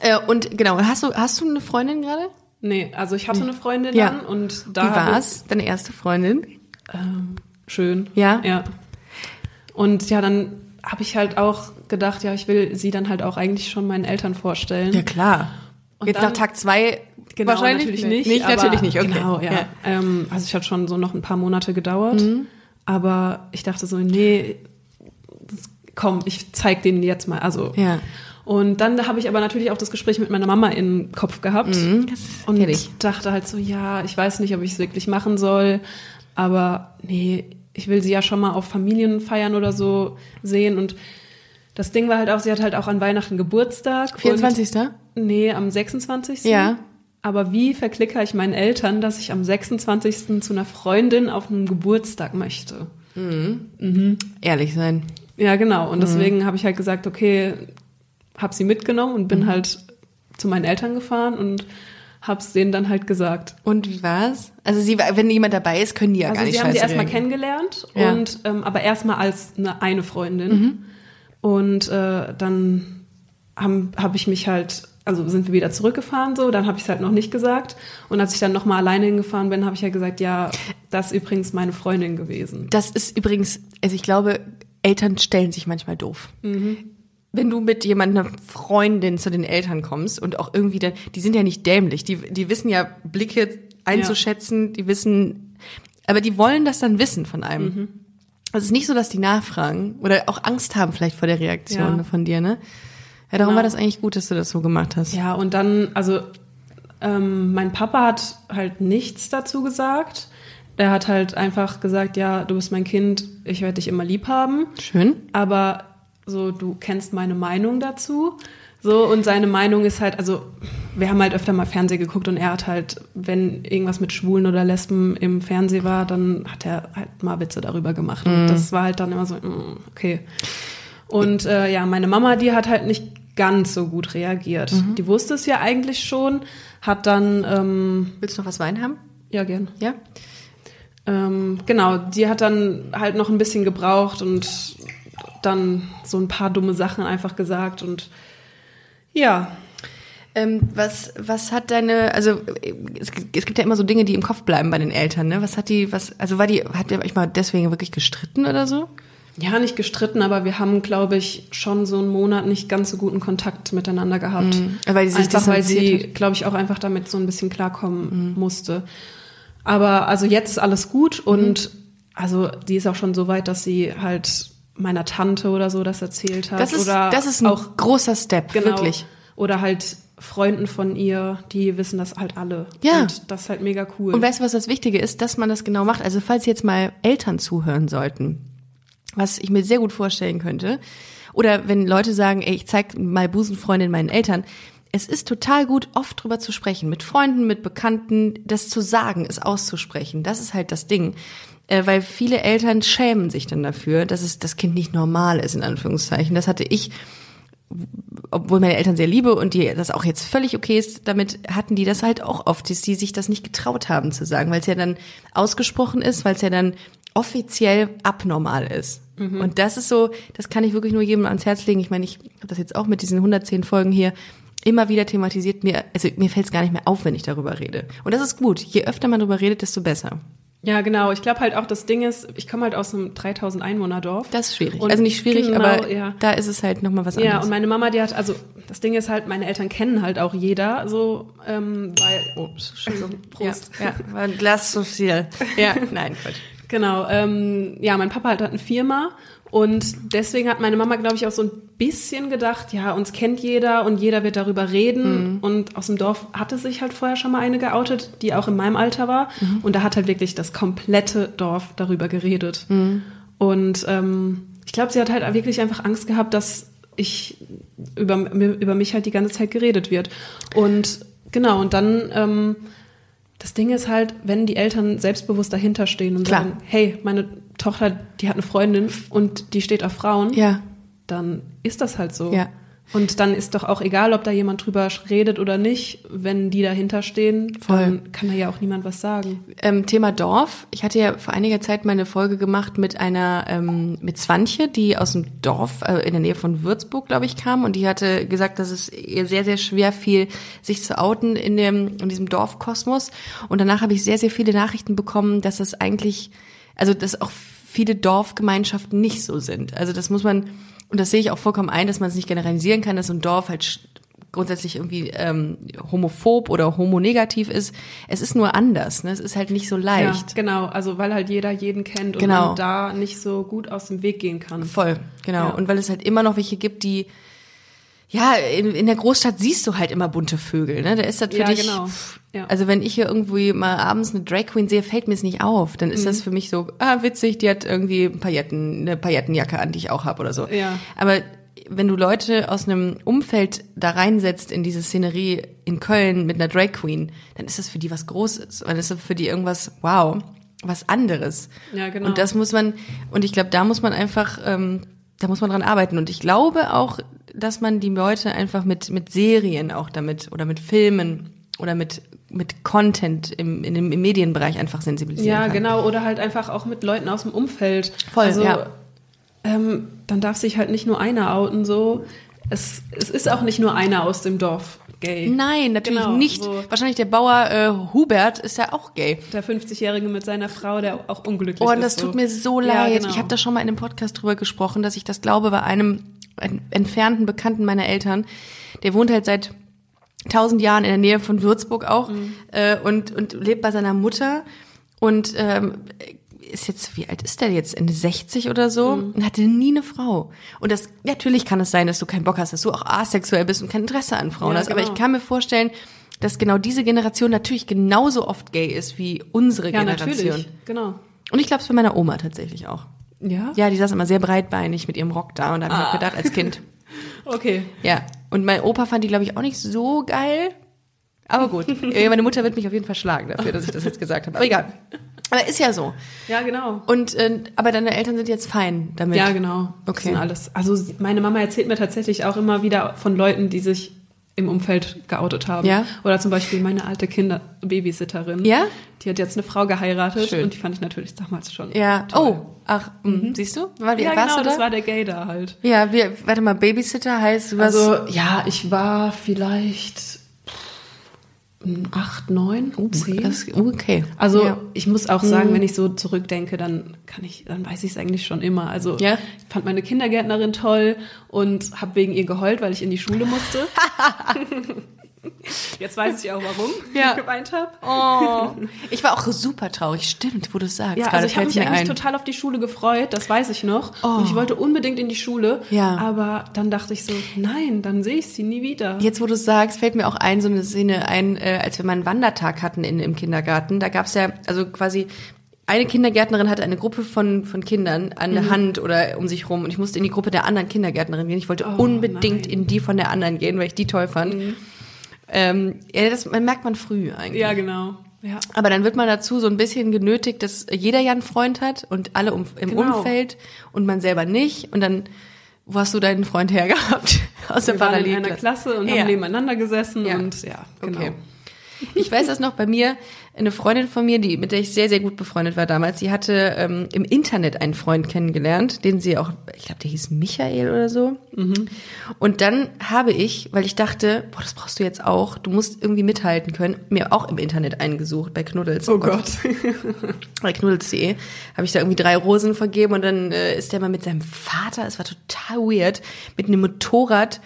äh, und genau, hast du, hast du eine Freundin gerade? Nee, also ich hatte eine Freundin Ja. dann und da Wie war's? Deine erste Freundin? Ähm, schön. Ja? Ja. Und ja, dann habe ich halt auch gedacht, ja, ich will sie dann halt auch eigentlich schon meinen Eltern vorstellen. Ja, klar. Und Jetzt dann- nach Tag zwei Genau, wahrscheinlich natürlich nicht. Nicht, aber- natürlich nicht, okay. Genau, ja. Ähm, also es hat schon so noch ein paar Monate gedauert. Aber ich dachte so, nee, komm, ich zeig denen jetzt mal. Also Ja. Und dann habe ich aber natürlich auch das Gespräch mit meiner Mama im Kopf gehabt. Mhm, und ich. dachte halt so, ja, ich weiß nicht, ob ich es wirklich machen soll. Aber nee, ich will sie ja schon mal auf Familienfeiern oder so sehen. Und das Ding war halt auch, sie hat halt auch an Weihnachten Geburtstag. 24. Und, nee, am 26. Ja. Aber wie verklicke ich meinen Eltern, dass ich am 26. zu einer Freundin auf einem Geburtstag möchte? Ehrlich sein. Ja, genau. Mhm. Und deswegen habe ich halt gesagt, okay, habe sie mitgenommen und Mhm. bin halt zu meinen Eltern gefahren und hab's denen dann halt gesagt. Und wie war's? Also sie, wenn jemand dabei ist, können die ja Also gar nicht sie haben sie erstmal kennengelernt Ja. und ähm, aber erstmal als eine, eine Freundin. Mhm. Und äh, dann habe hab ich mich halt, also sind wir wieder zurückgefahren so, dann habe ich es halt noch nicht gesagt. Und als ich dann nochmal alleine hingefahren bin, habe ich ja gesagt, ja, das ist übrigens meine Freundin gewesen. Das ist übrigens, also ich glaube, Eltern stellen sich manchmal doof. Wenn du mit jemandem, Freundin zu den Eltern kommst und auch irgendwie dann, die sind ja nicht dämlich, die, die wissen ja Blicke einzuschätzen, die wissen, aber die wollen das dann wissen von einem. Also es ist nicht so, dass die nachfragen oder auch Angst haben vielleicht vor der Reaktion Ja. von dir, ne? Ja, darum Genau. war das eigentlich gut, dass du das so gemacht hast. Ja, und dann, also ähm, mein Papa hat halt nichts dazu gesagt. Er hat halt einfach gesagt, ja, du bist mein Kind, ich werde dich immer lieb haben. Schön. Aber so, du kennst meine Meinung dazu. So, und seine Meinung ist halt, also, wir haben halt öfter mal Fernsehen geguckt und er hat halt, wenn irgendwas mit Schwulen oder Lesben im Fernsehen war, dann hat er halt mal Witze darüber gemacht. Und das war halt dann immer so, mm, okay. Und äh, ja, meine Mama, die hat halt nicht ganz so gut reagiert. Die wusste es ja eigentlich schon, hat dann, ähm, Willst du noch was Wein haben? ja, gern. Ja? Ähm, genau, die hat dann halt noch ein bisschen gebraucht und dann so ein paar dumme Sachen einfach gesagt und ja, Ähm, was, was hat deine, also es, es gibt ja immer so Dinge, die im Kopf bleiben bei den Eltern, ne? Was hat die, was, also war die, hat der euch mal deswegen wirklich gestritten oder so? ja, nicht gestritten, aber wir haben, glaube ich, schon so einen Monat nicht ganz so guten Kontakt miteinander gehabt. Weil sie sich einfach weil sie, glaube ich, auch einfach damit so ein bisschen klarkommen musste. Aber also jetzt ist alles gut und also die ist auch schon so weit, dass sie halt meiner Tante oder so das erzählt hat. Das ist, oder das ist ein auch großer Step, Genau. wirklich. Oder halt Freunden von ihr, die wissen das halt alle. Ja. Und das ist halt mega cool. Und weißt du, was das Wichtige ist, dass man das genau macht? Also falls jetzt mal Eltern zuhören sollten, was ich mir sehr gut vorstellen könnte, oder wenn Leute sagen, ey, ich zeig mal Busenfreundin meinen Eltern, es ist total gut, oft drüber zu sprechen, mit Freunden, mit Bekannten, das zu sagen, es auszusprechen. Das ist halt das Ding. Äh, weil viele Eltern schämen sich dann dafür, dass es das Kind nicht normal ist, in Anführungszeichen. Das hatte ich obwohl meine Eltern sehr liebe und die das auch jetzt völlig okay ist, damit hatten die das halt auch oft, dass die sich das nicht getraut haben zu sagen, weil es ja dann ausgesprochen ist, weil es ja dann offiziell abnormal ist. Und das ist so, das kann ich wirklich nur jedem ans Herz legen. Ich meine, ich habe das jetzt auch mit diesen 110 Folgen hier immer wieder thematisiert. Mir, also mir fällt es gar nicht mehr auf, wenn ich darüber rede. Und das ist gut. Je öfter man darüber redet, desto besser. Ja, genau. Ich glaube halt auch, das Ding ist, ich komme halt aus einem 3000 Einwohner-Dorf. Das ist schwierig. Und also nicht schwierig, genau, aber ja. da ist es halt nochmal was Ja, anderes. und meine Mama, die hat, also das Ding ist halt, meine Eltern kennen halt auch jeder, so, ähm, weil, oh, Entschuldigung, Prost. Ja, ja, war ein Glas zu viel. Ja, nein, Quatsch. Genau, ähm, ja, mein Papa halt hat eine Firma und deswegen hat meine Mama, glaube ich, auch so ein bisschen gedacht, ja, uns kennt jeder und jeder wird darüber reden. Und aus dem Dorf hatte sich halt vorher schon mal eine geoutet, die auch in meinem Alter war. Und da hat halt wirklich das komplette Dorf darüber geredet. Und ähm, ich glaube, sie hat halt wirklich einfach Angst gehabt, dass ich über, über mich halt die ganze Zeit geredet wird. Und genau, und dann ähm, das Ding ist halt, wenn die Eltern selbstbewusst dahinter stehen und Klar. sagen, hey, meine Tochter, die hat eine Freundin und die steht auf Frauen, Ja, dann ist das halt so. ja. Und dann ist doch auch egal, ob da jemand drüber redet oder nicht, wenn die dahinter stehen, Voll. dann kann da ja auch niemand was sagen. Ähm, Thema Dorf. Ich hatte ja vor einiger Zeit mal eine Folge gemacht mit einer, ähm, mit Swantje, die aus dem Dorf äh, in der Nähe von Würzburg, glaube ich, kam. Und die hatte gesagt, dass es ihr sehr, sehr schwer fiel, sich zu outen in, dem, in diesem Dorfkosmos. Und danach habe ich sehr, sehr viele Nachrichten bekommen, dass es eigentlich, also dass auch viele Dorfgemeinschaften nicht so sind. Also das muss man, und das sehe ich auch vollkommen ein, dass man es nicht generalisieren kann, dass so ein Dorf halt grundsätzlich irgendwie ähm, homophob oder homonegativ ist. Es ist nur anders. Ne? Es ist halt nicht so leicht. Ja, genau. Also weil halt jeder jeden kennt und Genau. man da nicht so gut aus dem Weg gehen kann. Voll, genau. Ja. Und weil es halt immer noch welche gibt, die ja, in, in der Großstadt siehst du halt immer bunte Vögel, ne? Da ist das für Ja, dich. genau. Ja. Also wenn ich hier irgendwie mal abends eine Drag Queen sehe, fällt mir es nicht auf. Dann ist Mhm. das für mich so, ah, witzig, die hat irgendwie Pailletten, eine Paillettenjacke an, die ich auch habe oder so. Ja. Aber wenn du Leute aus einem Umfeld da reinsetzt in diese Szenerie in Köln mit einer Drag Queen, dann ist das für die was Großes. Dann ist das für die irgendwas, wow, was anderes. Ja, genau. Und das muss man, und ich glaube, da muss man einfach, ähm, da muss man dran arbeiten. Und ich glaube auch, dass man die Leute einfach mit, mit Serien auch damit oder mit Filmen oder mit, mit Content im, in dem, im Medienbereich einfach sensibilisieren Ja, kann. genau. Oder halt einfach auch mit Leuten aus dem Umfeld. Voll, also, ja. ähm, dann darf sich halt nicht nur einer outen, so. Es, es ist auch nicht nur einer aus dem Dorf gay. Nein, natürlich Genau, nicht. so. Wahrscheinlich der Bauer äh, Hubert ist ja auch gay. Der 50-Jährige mit seiner Frau, der auch unglücklich Oh, ist. und das so. tut mir so Ja, leid. genau. Ich habe da schon mal in einem Podcast drüber gesprochen, dass ich das glaube bei einem en- entfernten Bekannten meiner Eltern. Der wohnt halt seit tausend Jahren in der Nähe von Würzburg auch Mhm. äh, und, und lebt bei seiner Mutter und ähm, ist jetzt, wie alt ist der jetzt? Ende 60 oder so? Mhm. Und hatte nie eine Frau. Und das, natürlich kann es sein, dass du keinen Bock hast, dass du auch asexuell bist und kein Interesse an Frauen Ja, hast. Aber genau. ich kann mir vorstellen, dass genau diese Generation natürlich genauso oft gay ist wie unsere Ja, Generation. natürlich. Genau. Und ich glaube es bei meiner Oma tatsächlich auch. Ja? Ja, die saß immer sehr breitbeinig mit ihrem Rock da und da habe ich auch Ah. gedacht, als Kind. Okay. Ja. Und mein Opa fand die, glaube ich, auch nicht so geil. Aber gut. Meine Mutter wird mich auf jeden Fall schlagen dafür, dass ich das jetzt gesagt habe. Aber egal. Aber ist ja so. Ja, genau. Und äh, aber deine Eltern sind jetzt fein damit. Ja, genau. Das Okay. sind alles. Also meine Mama erzählt mir tatsächlich auch immer wieder von Leuten, die sich im Umfeld geoutet haben. Ja? Oder zum Beispiel meine alte Kinder-Babysitterin. Ja? Die hat jetzt eine Frau geheiratet Schön. und die fand ich natürlich damals schon. Ja. toll. Oh, ach, mh, siehst du? War, wie ja, warst genau, du da? das war der Gay da halt. ja, wir, warte mal, Babysitter heißt, warst Also, ja, ich war vielleicht mm, acht, neun, zehn. das, okay. Also ja. ich muss auch sagen, wenn ich so zurückdenke, dann kann ich, dann weiß ich es eigentlich schon immer. Also Ja? ich fand meine Kindergärtnerin toll und habe wegen ihr geheult, weil ich in die Schule musste. Jetzt weiß ich auch, warum Ja. ich geweint habe. Oh, ich war auch super traurig. Stimmt, wo du es sagst. Ja, also ich habe mich eigentlich ein. total auf die Schule gefreut, das weiß ich noch. Oh. Und ich wollte unbedingt in die Schule. Ja. Aber dann dachte ich so, nein, dann sehe ich sie nie wieder. Jetzt, wo du es sagst, fällt mir auch ein, so eine Szene ein, äh, als wir mal einen Wandertag hatten in, im Kindergarten. Da gab's ja, also quasi, eine Kindergärtnerin hatte eine Gruppe von, von Kindern an Mhm. der Hand oder um sich rum und ich musste in die Gruppe der anderen Kindergärtnerin gehen. Ich wollte Oh, unbedingt nein. Mhm. in die von der anderen gehen, weil ich die toll fand. Ähm, ja, das merkt man früh eigentlich. Ja, genau. Ja. Aber dann wird man dazu so ein bisschen genötigt, dass jeder ja einen Freund hat und alle um, im Genau. Umfeld und man selber nicht. Und dann, wo hast du deinen Freund hergehabt? Aus der Wir waren in einer Parallelklasse. Klasse und Ja. haben nebeneinander gesessen Ja. und ja, genau. Okay. Ich weiß das noch bei mir, eine Freundin von mir, die, mit der ich sehr, sehr gut befreundet war damals, die hatte ähm, im Internet einen Freund kennengelernt, den sie auch, ich glaube, der hieß Michael oder so. Und dann habe ich, weil ich dachte, boah, das brauchst du jetzt auch, du musst irgendwie mithalten können, mir auch im Internet eingesucht bei Knuddels. Oh Gott. bei knuddels.de habe ich da irgendwie drei Rosen vergeben und dann äh, ist der mal mit seinem Vater, es war total weird, mit einem Motorrad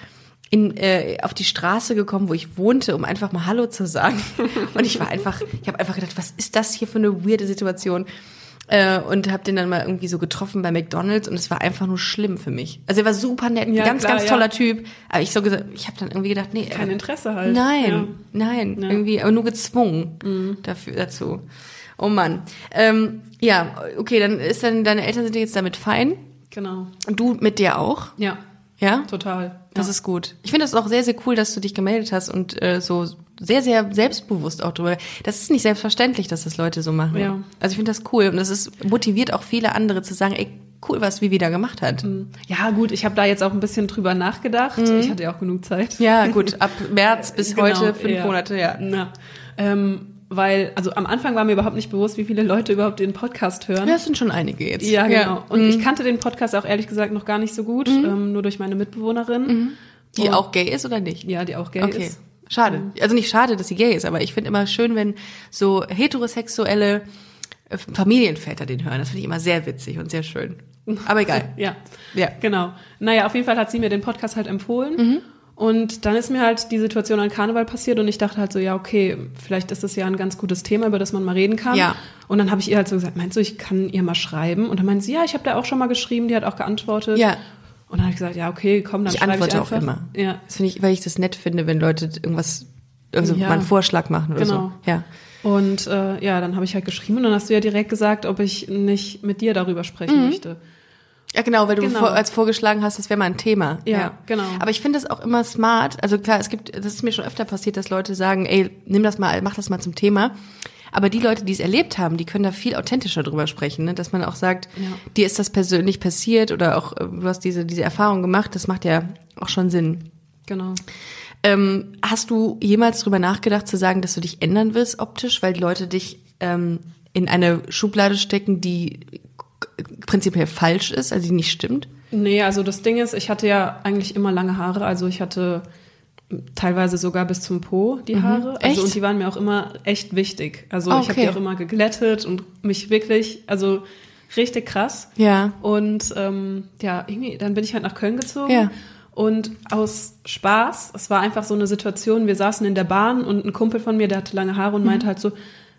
in, äh, auf die Straße gekommen, wo ich wohnte, um einfach mal Hallo zu sagen. Und ich war einfach, ich habe einfach gedacht, was ist das hier für eine weirde Situation? Äh, und habe den dann mal irgendwie so getroffen bei McDonald's und es war einfach nur schlimm für mich. Also er war super nett, ein Ja, ganz, klar, ganz ja. toller Typ. Aber ich so gesagt, ich habe dann irgendwie gedacht, nee, Kein äh, Interesse halt. Nein, Ja. nein, Ja. Mhm. irgendwie, aber nur gezwungen dafür, dazu. Oh Mann. Ähm, ja, okay, dann ist dann, deine Eltern sind jetzt damit fein. Genau. Und du mit dir auch? Ja, Ja? total. Das ja. ist gut. Ich finde das auch sehr, sehr cool, dass du dich gemeldet hast und äh, so sehr, sehr selbstbewusst auch drüber. Das ist nicht selbstverständlich, dass das Leute so machen. Ja. Also ich finde das cool und das ist motiviert auch viele andere zu sagen, ey, cool, was Vivi da gemacht hat. Ja, gut, ich habe da jetzt auch ein bisschen drüber nachgedacht. Ich hatte ja auch genug Zeit. Mhm. Ja, gut, ab März bis Genau, heute fünf ja. Monate, ja. Ja. Ähm, weil, also am Anfang war mir überhaupt nicht bewusst, wie viele Leute überhaupt den Podcast hören. Ja, es sind schon einige jetzt. Ja, genau. Und Mhm. ich kannte den Podcast auch ehrlich gesagt noch gar nicht so gut, ähm, nur durch meine Mitbewohnerin. Die Und- auch gay ist oder nicht? Ja, die auch gay Okay. ist. Schade. Also nicht schade, dass sie gay ist, aber ich finde immer schön, wenn so heterosexuelle äh, Familienväter den hören. Das finde ich immer sehr witzig und sehr schön. Aber egal. Ja. Ja. Genau. Naja, auf jeden Fall hat sie mir den Podcast halt empfohlen. Und dann ist mir halt die Situation an Karneval passiert und ich dachte halt so, ja, okay, vielleicht ist das ja ein ganz gutes Thema, über das man mal reden kann. Ja. Und dann habe ich ihr halt so gesagt, meinst du, ich kann ihr mal schreiben? Und dann meinte sie, ja, ich habe da auch schon mal geschrieben, die hat auch geantwortet. Ja. Und dann habe ich gesagt, ja, okay, komm, dann Ich schreibe antworte ich auch einfach. immer. Ja. Das finde ich, weil ich das nett finde, wenn Leute irgendwas, also Ja. mal einen Vorschlag machen oder Genau. so. Ja. Und äh, ja, dann habe ich halt geschrieben und dann hast du ja direkt gesagt, ob ich nicht mit dir darüber sprechen Mhm. möchte. Ja, genau, weil du Genau. vor, als vorgeschlagen hast, das wäre mal ein Thema. Ja, genau. Aber ich finde das auch immer smart. Also klar, es gibt, das ist mir schon öfter passiert, dass Leute sagen, ey, nimm das mal, mach das mal zum Thema. Aber die Leute, die es erlebt haben, die können da viel authentischer drüber sprechen, ne? dass man auch sagt, Ja. dir ist das persönlich passiert oder auch äh, du hast diese diese Erfahrung gemacht. Das macht ja auch schon Sinn. Genau. Ähm, hast du jemals drüber nachgedacht zu sagen, dass du dich ändern willst optisch, weil die Leute dich ähm, in eine Schublade stecken, die prinzipiell falsch ist, also die nicht stimmt? Nee, also das Ding ist, ich hatte ja eigentlich immer lange Haare, also ich hatte teilweise sogar bis zum Po die Haare. Mhm. Echt? Also und die waren mir auch immer echt wichtig. Also Ah, ich habe okay. die auch immer geglättet und mich wirklich, also richtig krass. Ja. Und ähm, ja, irgendwie, dann bin ich halt nach Köln gezogen. Ja. Und aus Spaß, es war einfach so eine Situation, wir saßen in der Bahn und ein Kumpel von mir, der hatte lange Haare und Mhm. meinte halt so,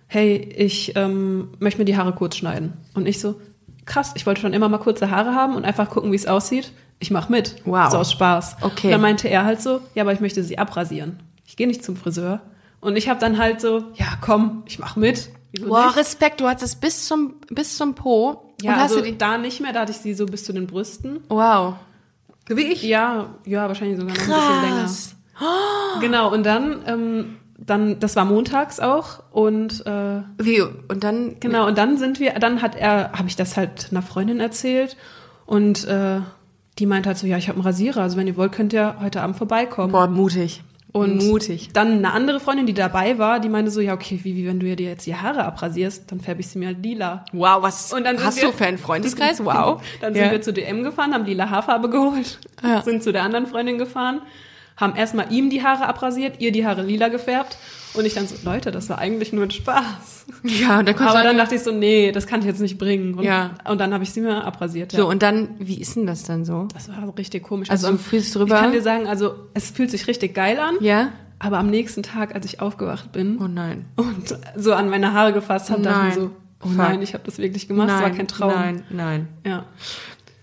hey, ich ähm, möchte mir die Haare kurz schneiden. Und ich so, krass, ich wollte schon immer mal kurze Haare haben und einfach gucken, wie es aussieht. Ich mach mit. Wow. So aus Spaß. Okay. Und dann meinte er halt so, ja, aber ich möchte sie abrasieren. Ich gehe nicht zum Friseur. Und ich habe dann halt so, ja, komm, ich mach mit. Wieso Wow? Respekt, du hattest es bis zum, bis zum Po. Ja, und hast also da nicht mehr, da hatte ich sie so bis zu den Brüsten. wow. Wie ich? Ja, ja, wahrscheinlich sogar noch ein bisschen länger. Krass. Genau, und dann, ähm, dann, das war montags auch und äh, Wie, und dann, genau, und dann sind wir, dann hat er, habe ich das halt einer Freundin erzählt und äh, die meint halt so, ja, ich habe einen Rasierer, also wenn ihr wollt, könnt ihr heute Abend vorbeikommen. boah, mutig. Und mutig. dann eine andere Freundin, die dabei war, die meinte so, ja, okay, wie, wie wenn du dir jetzt die Haare abrasierst, dann färbe ich sie mir halt lila. Wow, was Und dann hast wir- du für einen Freundeskreis? Wow. Dann sind Ja. wir zu DM gefahren, haben lila Haarfarbe geholt, Ja. sind zu der anderen Freundin gefahren, haben erstmal ihm die Haare abrasiert, ihr die Haare lila gefärbt und ich dann so, Leute, das war eigentlich nur ein Spaß. Ja, und dann Aber du dann dachte ich so, nee, das kann ich jetzt nicht bringen. Und, Ja. und dann habe ich sie mir abrasiert. Ja. So, und dann, wie ist denn das dann so? das war richtig komisch. Also, du fühlst drüber? Ich kann dir sagen, also es fühlt sich richtig geil an, Ja? aber am nächsten Tag, als ich aufgewacht bin Oh nein. und so an meine Haare gefasst habe, dachte ich so, oh nein, ich habe das wirklich gemacht, es war kein Traum. Nein, nein. Ja.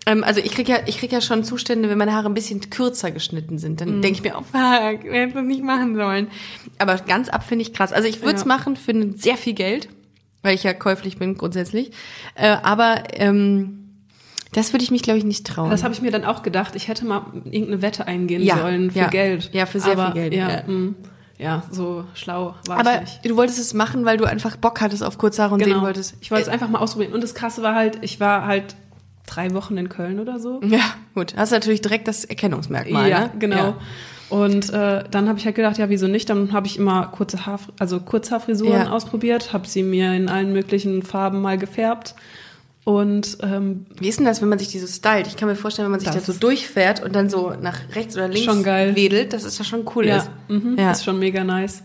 Ähm, also ich krieg ja, ich krieg ja schon Zustände, wenn meine Haare ein bisschen kürzer geschnitten sind. Dann Mhm. denke ich mir, oh fuck, wir hätten das nicht machen sollen. Aber ganz ab finde ich krass. Also ich würde es Ja. machen für sehr viel Geld, weil ich ja käuflich bin grundsätzlich. Äh, aber ähm, das würde ich mich, glaube ich, nicht trauen. Das habe ich mir dann auch gedacht. Ich hätte mal irgendeine Wette eingehen Ja, sollen für ja. Geld. Ja, für sehr Aber, viel Geld, Ja, ja. mh, ja, so schlau war aber ich nicht. du wolltest es machen, weil du einfach Bock hattest auf Kurzhaare und sehen Genau. wolltest. Ich wollte es einfach mal ausprobieren. Und das Krasse war halt, ich war halt drei Wochen in Köln oder so. Ja, gut. Hast natürlich direkt das Erkennungsmerkmal. ja, ne? genau. Ja. Und äh, dann habe ich halt gedacht, ja, wieso nicht? Dann habe ich immer kurze Haar, also Kurzhaarfrisuren Ja. ausprobiert, habe sie mir in allen möglichen Farben mal gefärbt. Und ähm, Wie ist denn das, wenn man sich die so stylt? Ich kann mir vorstellen, wenn man sich Das das so ist- durchfährt und dann so nach rechts oder links wedelt, dass es ja schon cool ja, ist. mhm, Ja. ist schon mega nice.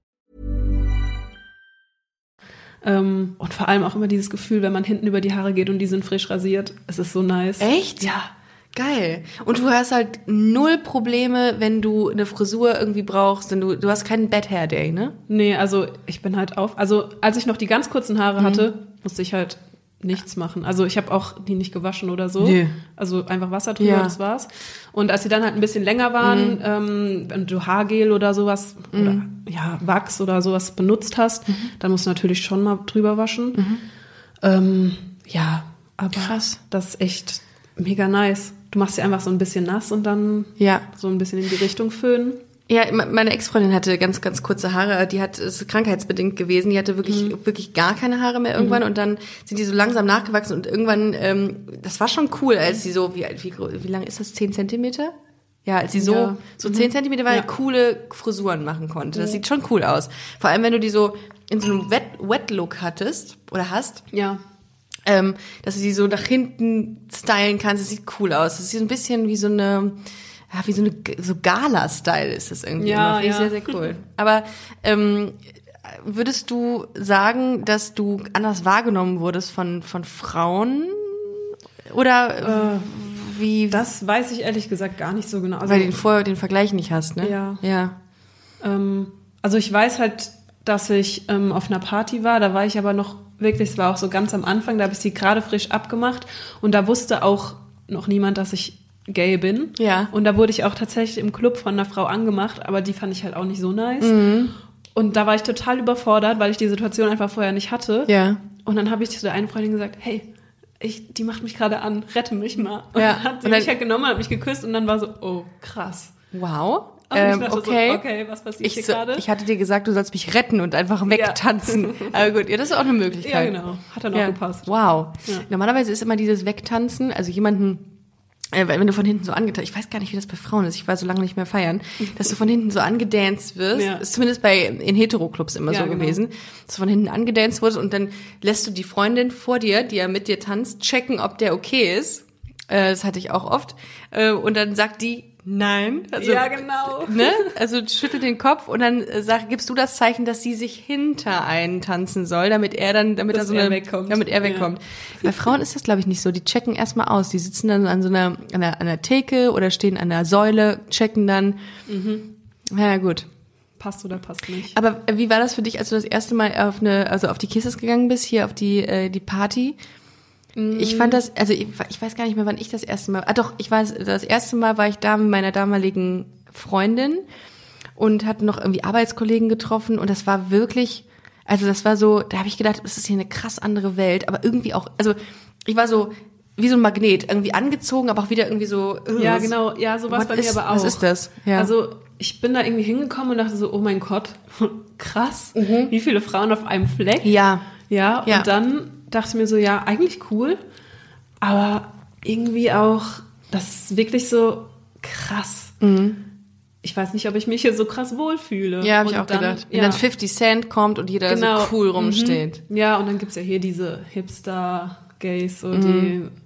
Ähm, und vor allem auch immer dieses Gefühl, wenn man hinten über die Haare geht und die sind frisch rasiert. Es ist so nice. Echt? Ja. Geil. Und du hast halt null Probleme, wenn du eine Frisur irgendwie brauchst, denn du, du hast keinen Bad Hair Day, ne? Nee, also ich bin halt auf. Also als ich noch die ganz kurzen Haare hatte, musste ich halt nichts machen. Also ich habe auch die nicht gewaschen oder so. Nee. Also einfach Wasser drüber, Ja. das war's. Und als sie dann halt ein bisschen länger waren, ähm, wenn du Haargel oder sowas oder ja, Wachs oder sowas benutzt hast, dann musst du natürlich schon mal drüber waschen. Ähm, ja, aber Krass. das ist echt mega nice. Du machst sie einfach so ein bisschen nass und dann Ja. so ein bisschen in die Richtung föhnen. Ja, me- meine Ex-Freundin hatte ganz, ganz kurze Haare. Die hat ist krankheitsbedingt gewesen. Die hatte wirklich, wirklich gar keine Haare mehr irgendwann und dann sind die so langsam nachgewachsen und irgendwann, ähm, das war schon cool, als sie so, wie, wie, wie lang ist das? Zehn Zentimeter? Ja, als sie so, Ja. so zehn Zentimeter war, Ja. coole Frisuren machen konnte. Das sieht schon cool aus. Vor allem, wenn du die so in so einem Wet- Wet-Look hattest oder hast, Ja. ähm, dass du die so nach hinten stylen kannst. Das sieht cool aus. Das sieht ein bisschen wie so eine, ja, wie so eine so Gala-Style ist das irgendwie. Ja, immer. Ich ja. sehr, sehr cool. Aber ähm, würdest du sagen, dass du anders wahrgenommen wurdest von, von Frauen? Oder äh, wie, Das weiß ich ehrlich gesagt gar nicht so genau. Also, weil du den, Vor den Vergleich nicht hast, ne? Ja. Ja. Ähm, also ich weiß halt, dass ich ähm, auf einer Party war, da war ich aber noch wirklich, es war auch so ganz am Anfang, da habe ich sie gerade frisch abgemacht und da wusste auch noch niemand, dass ich gay bin. Ja. Und da wurde ich auch tatsächlich im Club von einer Frau angemacht, aber die fand ich halt auch nicht so nice. Mhm. Und da war ich total überfordert, weil ich die Situation einfach vorher nicht hatte. Ja. Und dann habe ich zu der einen Freundin gesagt, hey, ich, die macht mich gerade an, rette mich mal. Und Ja. hat sie Und dann- mich halt genommen, hat mich geküsst und dann war so, oh, krass. Wow. Ähm, dachte okay. So, okay, was passiert Ich, hier so, gerade? ich hatte dir gesagt, du sollst mich retten und einfach wegtanzen. Aber gut, ja, das ist auch eine Möglichkeit. Ja, genau. Hat dann auch Ja. gepasst. Wow. Ja. Normalerweise ist immer dieses Wegtanzen, also jemanden, äh, wenn du von hinten so angetanzt, ich weiß gar nicht, wie das bei Frauen ist, ich war so lange nicht mehr feiern, dass du von hinten so angedanced wirst, Ja. ist zumindest bei in Hetero-Clubs immer Ja, so genau. gewesen, dass du von hinten angedanced wurdest und dann lässt du die Freundin vor dir, die ja mit dir tanzt, checken, ob der okay ist. Äh, das hatte ich auch oft. Äh, und dann sagt die, nein. Also, ja, genau. ne? Also schüttelt den Kopf und dann äh, sag, gibst du das Zeichen, dass sie sich hinter einen tanzen soll, damit er dann, damit Dass er so er eine, wegkommt. damit er Ja. wegkommt. Bei Frauen ist das glaube ich nicht so. Die checken erstmal aus. Die sitzen dann an so einer, an einer, an einer Theke oder stehen an einer Säule, checken dann. Mhm. Ja gut. Passt oder passt nicht. Aber äh, wie war das für dich, als du das erste Mal auf eine, also auf die Kisses gegangen bist, hier auf die äh, die Party? Ich fand das, also ich, ich weiß gar nicht mehr, wann ich das erste Mal. Ah doch, ich weiß, das erste Mal war ich da mit meiner damaligen Freundin und hatte noch irgendwie Arbeitskollegen getroffen und das war wirklich, also das war so, da habe ich gedacht, das ist hier eine krass andere Welt, aber irgendwie auch, also ich war so wie so ein Magnet, irgendwie angezogen, aber auch wieder irgendwie so. äh, Ja, genau. Ja, so war es was bei mir ist- aber auch. Was ist das? Ja. Also ich bin da irgendwie hingekommen und dachte so, oh mein Gott, krass, Mhm. wie viele Frauen auf einem Fleck. ja, Ja, Ja. und dann dachte ich mir so, ja, eigentlich cool, aber irgendwie auch, das ist wirklich so krass. Ich weiß nicht, ob ich mich hier so krass wohlfühle. Mhm. ja, habe ich auch dann, gedacht. Wenn Ja, dann 50 Cent kommt und jeder Genau. so cool Mhm. rumsteht. Ja, und dann gibt's ja hier diese Hipster-Gays, so, Mhm.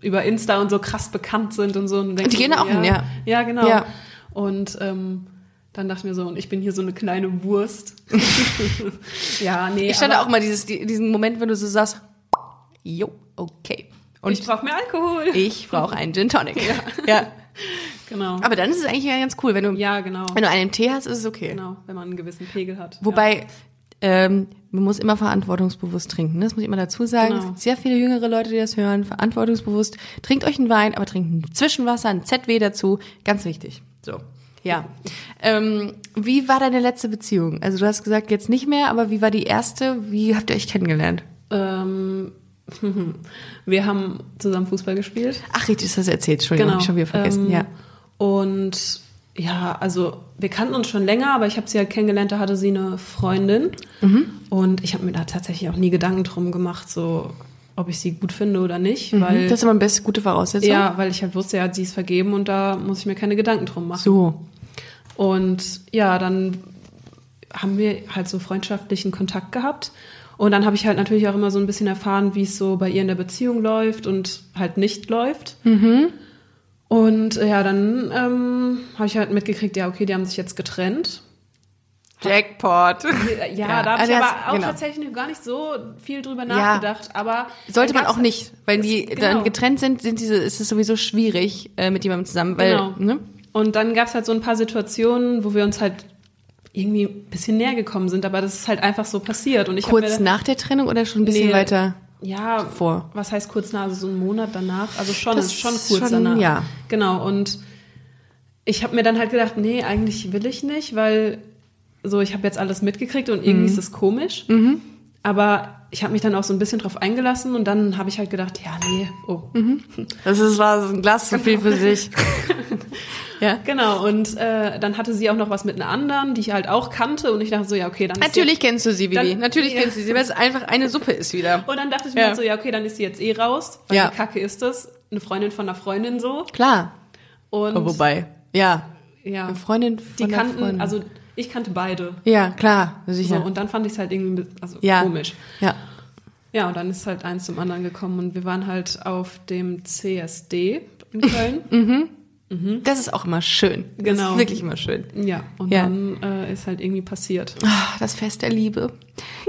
die über Insta und so krass bekannt sind und so. Und Die gehen so, auch hin, ja. Ja, genau. Ja. Und ähm, dann dachte ich mir so, und ich bin hier so eine kleine Wurst. ja, nee. Ich hatte aber auch mal dieses, die- diesen Moment, wenn du so sagst, jo, okay. Und ich brauche mehr Alkohol. ich brauche einen Gin Tonic. Ja. Genau. Aber dann ist es eigentlich ja ganz cool, wenn du, ja, genau. wenn du einen Tee hast, ist es okay. Genau, wenn man einen gewissen Pegel hat. Wobei, ähm, man muss immer verantwortungsbewusst trinken. ne? Das muss ich immer dazu sagen. Genau. Es gibt sehr viele jüngere Leute, die das hören. Verantwortungsbewusst. Trinkt euch einen Wein, aber trinkt ein Zwischenwasser, ein ZW dazu. Ganz wichtig. So. Ja. Ähm, wie war deine letzte Beziehung? Also du hast gesagt, jetzt nicht mehr, aber wie war die erste? Wie habt ihr euch kennengelernt? Ja. Ähm, wir haben zusammen Fußball gespielt. Ach, richtig, das hast du erzählt. Entschuldigung, hab ich schon wieder vergessen. Ähm, ja. Und ja, also wir kannten uns schon länger, aber ich habe sie halt kennengelernt, da hatte sie eine Freundin. Mhm. Und ich habe mir da tatsächlich auch nie Gedanken drum gemacht, so ob ich sie gut finde oder nicht, weil Mhm. Das ist immer eine beste gute Voraussetzung. ja, weil ich halt wusste, ja, sie ist vergeben und da muss ich mir keine Gedanken drum machen. So. Und ja, dann haben wir halt so freundschaftlichen Kontakt gehabt. Und dann habe ich halt natürlich auch immer so ein bisschen erfahren, wie es so bei ihr in der Beziehung läuft und halt nicht läuft. Und äh, ja, dann ähm, habe ich halt mitgekriegt, ja, okay, die haben sich jetzt getrennt. Jackpot. Ja, Ja, da habe also ich aber auch genau. tatsächlich gar nicht so viel drüber nachgedacht. Aber Sollte man auch nicht, weil die Genau. dann getrennt sind, sind diese, ist es sowieso schwierig äh, mit jemandem zusammen, weil Genau. ne? Und dann gab es halt so ein paar Situationen, wo wir uns halt irgendwie ein bisschen näher gekommen sind, aber das ist halt einfach so passiert. Und ich kurz nach der Trennung oder schon ein bisschen Nee, weiter. ja, vor? was heißt kurz nach, also so einen Monat danach, also schon, Das ist schon kurz schon- danach. ja. Genau, und ich habe mir dann halt gedacht, nee, eigentlich will ich nicht, weil so, ich habe jetzt alles mitgekriegt und Mhm. irgendwie ist es komisch. Aber ich habe mich dann auch so ein bisschen drauf eingelassen und dann habe ich halt gedacht, ja, nee, oh. Das ist, war so ein Glas zu viel für sich. ja. Genau, und äh, dann hatte sie auch noch was mit einer anderen, die ich halt auch kannte und ich dachte so, ja, okay, dann ist Natürlich sie kennst du sie, Vivi. Dann- Natürlich ja. kennst du sie, weil es einfach eine Suppe ist wieder. Und dann dachte ich mir Ja. halt so, ja, okay, dann ist sie jetzt eh raus, weil Ja. kacke ist das? Eine Freundin von einer Freundin so. Klar. Und Oh, wobei, ja. ja, Eine Freundin von die kannten, Freundin. also ich kannte beide. Ja, klar, sicher. So, und dann fand ich es halt irgendwie also ja. komisch. Ja. Ja, und dann ist halt eins zum anderen gekommen und wir waren halt auf dem CSD in Köln. Das ist auch immer schön. Das Genau. ist wirklich immer schön. ja, und Ja. dann äh, ist halt irgendwie passiert. Ah, Das Fest der Liebe.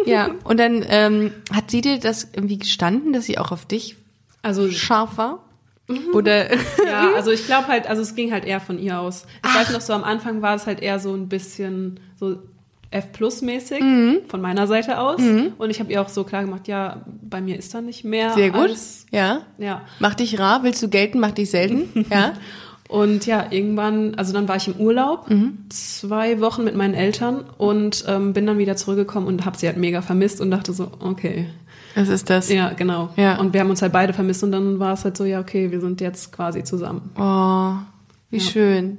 Ja, und dann ähm, hat sie dir das irgendwie gestanden, dass sie auch auf dich Also scharf war? Oder ja, also ich glaube halt, also es ging halt eher von ihr aus. Ich weiß noch so am Anfang war es halt eher so ein bisschen so F plus mäßig Mhm. von meiner Seite aus und ich habe ihr auch so klar gemacht, ja, bei mir ist da nicht mehr sehr gut? Als, Ja. ja. Mach dich rar, willst du gelten, mach dich selten? Ja. Und ja, irgendwann, also dann war ich im Urlaub, Mhm. zwei Wochen mit meinen Eltern und ähm, bin dann wieder zurückgekommen und habe sie halt mega vermisst und dachte so, okay, Was ist das? ja, genau. Ja. Und wir haben uns halt beide vermisst und dann war es halt so, ja, okay, wir sind jetzt quasi zusammen. Oh, wie schön.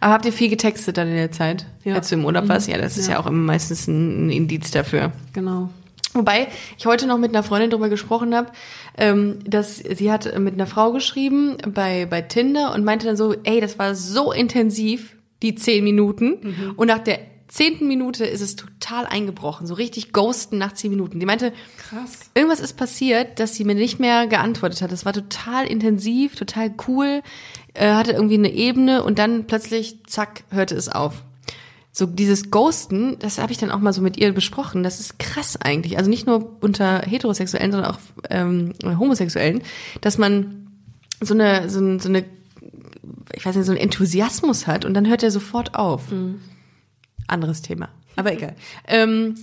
Aber habt ihr viel getextet dann in der Zeit, Ja. als du im Urlaub warst? Ja, das ist ja, Ja. auch immer meistens ein Indiz dafür. Genau. Wobei ich heute noch mit einer Freundin drüber gesprochen habe, ähm, dass sie hat mit einer Frau geschrieben bei, bei Tinder und meinte dann so, ey, das war so intensiv, die zehn Minuten. Und nach der zehnten Minute ist es total eingebrochen, so richtig ghosten nach zehn Minuten. Die meinte, Krass. irgendwas ist passiert, dass sie mir nicht mehr geantwortet hat. Das war total intensiv, total cool, äh, hatte irgendwie eine Ebene und dann plötzlich, zack, hörte es auf. So dieses Ghosten, das habe ich dann auch mal so mit ihr besprochen. Das ist krass eigentlich. Also nicht nur unter Heterosexuellen, sondern auch ähm, Homosexuellen, dass man so eine, so, ein, so eine, ich weiß nicht, so einen Enthusiasmus hat und dann hört er sofort auf. Anderes Thema. Aber egal. Ähm,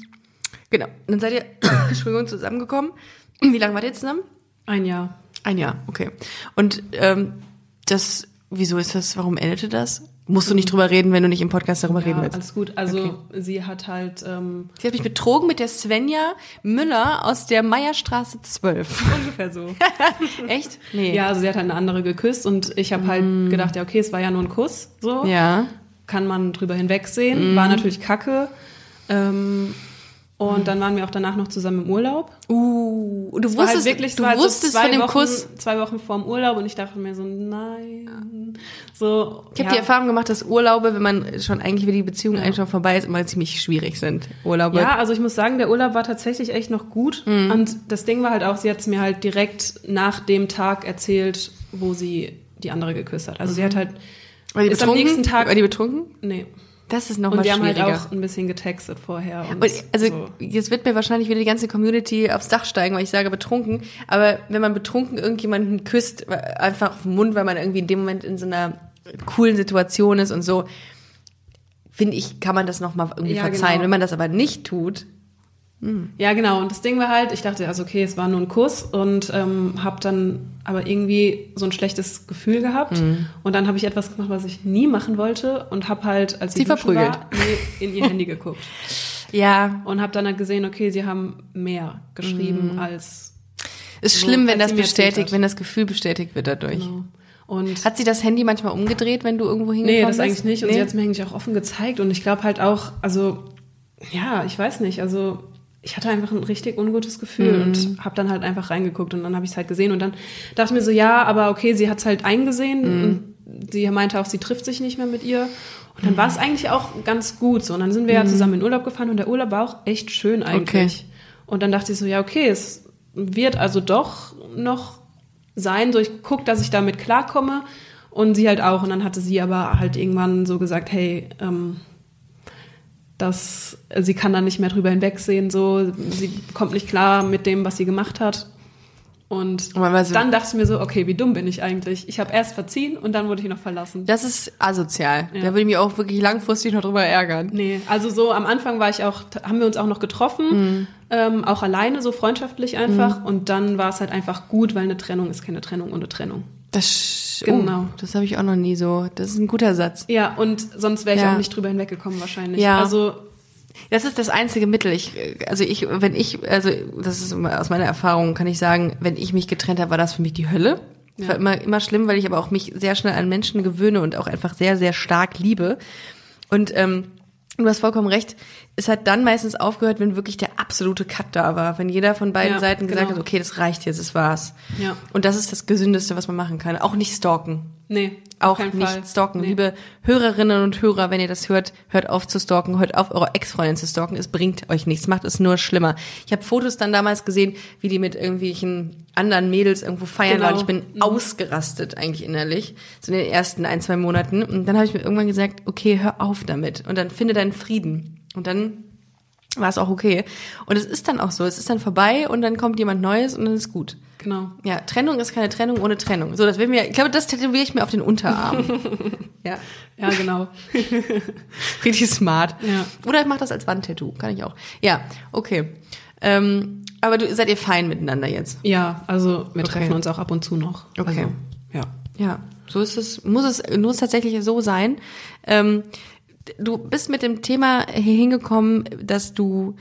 genau. Dann seid ihr, Entschuldigung, zusammengekommen. Wie lange wart ihr zusammen? Ein Jahr. Ein Jahr, okay. Und ähm, das, wieso ist das, warum endete das? Musst du nicht drüber reden, wenn du nicht im Podcast darüber reden Ja, willst. alles gut. Also Okay. sie hat halt ähm, Sie hat mich betrogen mit der Svenja Müller aus der Meierstraße 12. ungefähr so. Echt? Nee. ja, also sie hat halt eine andere geküsst und ich habe halt gedacht, ja, okay, es war ja nur ein Kuss, so. Ja. Kann man drüber hinwegsehen. War natürlich kacke. Ähm, und dann waren wir auch danach noch zusammen im Urlaub. Uh, du war wusstest, halt wirklich, du halt so wusstest zwei von dem Wochen, Kuss. Zwei Wochen vorm Urlaub und ich dachte mir so, nein. So, Ich habe die Erfahrung gemacht, dass Urlaube, wenn man schon eigentlich, wenn die Beziehung eigentlich schon vorbei ist, immer ziemlich schwierig sind. Urlaube. Ja, also ich muss sagen, der Urlaub war tatsächlich echt noch gut. Mhm. Und das Ding war halt auch, sie hat es mir halt direkt nach dem Tag erzählt, wo sie die andere geküsst hat. Also sie hat halt, War die ist am betrunken? nächsten Tag- War die betrunken? nee. Das ist Und nochmal wir haben schwieriger. halt auch ein bisschen getextet vorher. Und, Und also so. jetzt wird mir wahrscheinlich wieder die ganze Community aufs Dach steigen, weil ich sage betrunken. Aber wenn man betrunken irgendjemanden küsst, einfach auf den Mund, weil man irgendwie in dem Moment in so einer coolen Situation ist und so, finde ich, kann man das nochmal irgendwie Ja, verzeihen. genau. Wenn man das aber nicht tut, Ja, genau. Und das Ding war halt, ich dachte, also okay, es war nur ein Kuss und ähm, habe dann aber irgendwie so ein schlechtes Gefühl gehabt. Mhm. Und dann habe ich etwas gemacht, was ich nie machen wollte und habe halt, als sie, Sie duschen verprügelt. war, in ihr Handy geguckt. ja, Und habe dann halt gesehen, okay, sie haben mehr geschrieben Mhm. als ist So, schlimm, wenn das bestätigt, wenn das Gefühl bestätigt wird dadurch. genau. Und Hat sie das Handy manchmal umgedreht, wenn du irgendwo hingekommen nee, das bist? eigentlich nicht. Und Nee? sie hat es mir eigentlich auch offen gezeigt. Und ich glaube halt auch, also ja, ich weiß nicht, also ich hatte einfach ein richtig ungutes Gefühl Mhm. und habe dann halt einfach reingeguckt und dann habe ich es halt gesehen und dann dachte ich mir so, ja, aber okay, sie hat es halt eingesehen Mhm. und sie meinte auch, sie trifft sich nicht mehr mit ihr. Und dann war es eigentlich auch ganz gut so. Und dann sind wir ja zusammen in Urlaub gefahren und der Urlaub war auch echt schön eigentlich. Und dann dachte ich so, ja, okay, es wird also doch noch sein, so ich gucke, dass ich damit klarkomme und sie halt auch. Und dann hatte sie aber halt irgendwann so gesagt, hey, ähm, dass sie kann da nicht mehr drüber hinwegsehen, so sie kommt nicht klar mit dem, was sie gemacht hat. Und dann dachte ich mir so, okay, wie dumm bin ich eigentlich? Ich habe erst verziehen und dann wurde ich noch verlassen. Das ist asozial. Ja. Da würde ich mich auch wirklich langfristig noch drüber ärgern. Nee, also so am Anfang war ich auch, haben wir uns auch noch getroffen, Mhm. ähm, auch alleine, so freundschaftlich einfach. Und dann war es halt einfach gut, weil eine Trennung ist keine Trennung ohne Trennung. Das, sch- Genau. Oh, das habe ich auch noch nie so. Das ist ein guter Satz. Ja, und sonst wäre ich Ja. auch nicht drüber hinweggekommen wahrscheinlich. Ja. Also Das ist das einzige Mittel. Ich, also ich, wenn ich, also das ist aus meiner Erfahrung, kann ich sagen, wenn ich mich getrennt habe, war das für mich die Hölle. Das Ja. war immer, immer schlimm, weil ich aber auch mich sehr schnell an Menschen gewöhne und auch einfach sehr, sehr stark liebe. Und ähm, du hast vollkommen recht. Es hat dann meistens aufgehört, wenn wirklich der absolute Cut da war. Wenn jeder von beiden Ja, Seiten gesagt genau. hat, okay, das reicht jetzt, das war's. Ja. Und das ist das Gesündeste, was man machen kann. Auch nicht stalken. Nee, Auch nicht Fall. stalken. Nee. Liebe Hörerinnen und Hörer, wenn ihr das hört, hört auf zu stalken, hört auf, eure Ex-Freundin zu stalken. Es bringt euch nichts, macht es nur schlimmer. Ich habe Fotos dann damals gesehen, wie die mit irgendwelchen anderen Mädels irgendwo feiern Genau. waren. Ich bin ausgerastet eigentlich innerlich, so in den ersten ein, zwei Monaten. Und dann habe ich mir irgendwann gesagt, okay, hör auf damit und dann finde deinen Frieden. Und dann war es auch okay. Und es ist dann auch so, es ist dann vorbei und dann kommt jemand Neues und dann ist gut. Genau. Ja, Trennung ist keine Trennung ohne Trennung. So, das will mir, ich glaube, das tätowiere ich mir auf den Unterarm. ja, Ja, genau. richtig smart. Ja. Oder ich mache das als Wandtattoo, kann ich auch. Ja, okay. Ähm, aber du seid ihr fein miteinander jetzt? Ja, also wir Okay. treffen uns auch ab und zu noch. Okay. Also, ja. Ja, so ist es, muss es, muss tatsächlich so sein. Ähm, du bist mit dem Thema hier hingekommen, dass du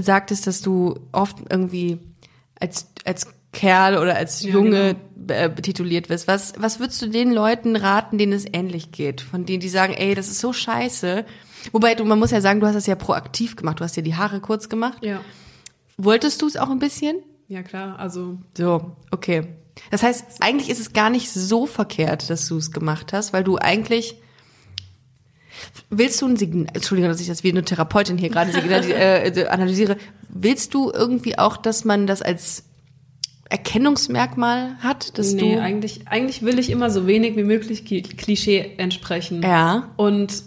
sagtest, dass du oft irgendwie als, als Kerl oder als Ja, Junge äh, betituliert wirst. Was, was würdest du den Leuten raten, denen es ähnlich geht? Von denen, die sagen, ey, das ist so scheiße. Wobei du, man muss ja sagen, du hast das ja proaktiv gemacht. Du hast dir die Haare kurz gemacht. Ja. Wolltest du es auch ein bisschen? Ja, klar. Also, So, okay. Das heißt, eigentlich ist es gar nicht so verkehrt, dass du es gemacht hast, weil du eigentlich willst du ein Signal, Entschuldigung, dass ich das wie eine Therapeutin hier gerade äh, analysiere, willst du irgendwie auch, dass man das als Erkennungsmerkmal hat, dass nee, du eigentlich, eigentlich will ich immer so wenig wie möglich Klischee entsprechen. ja, Und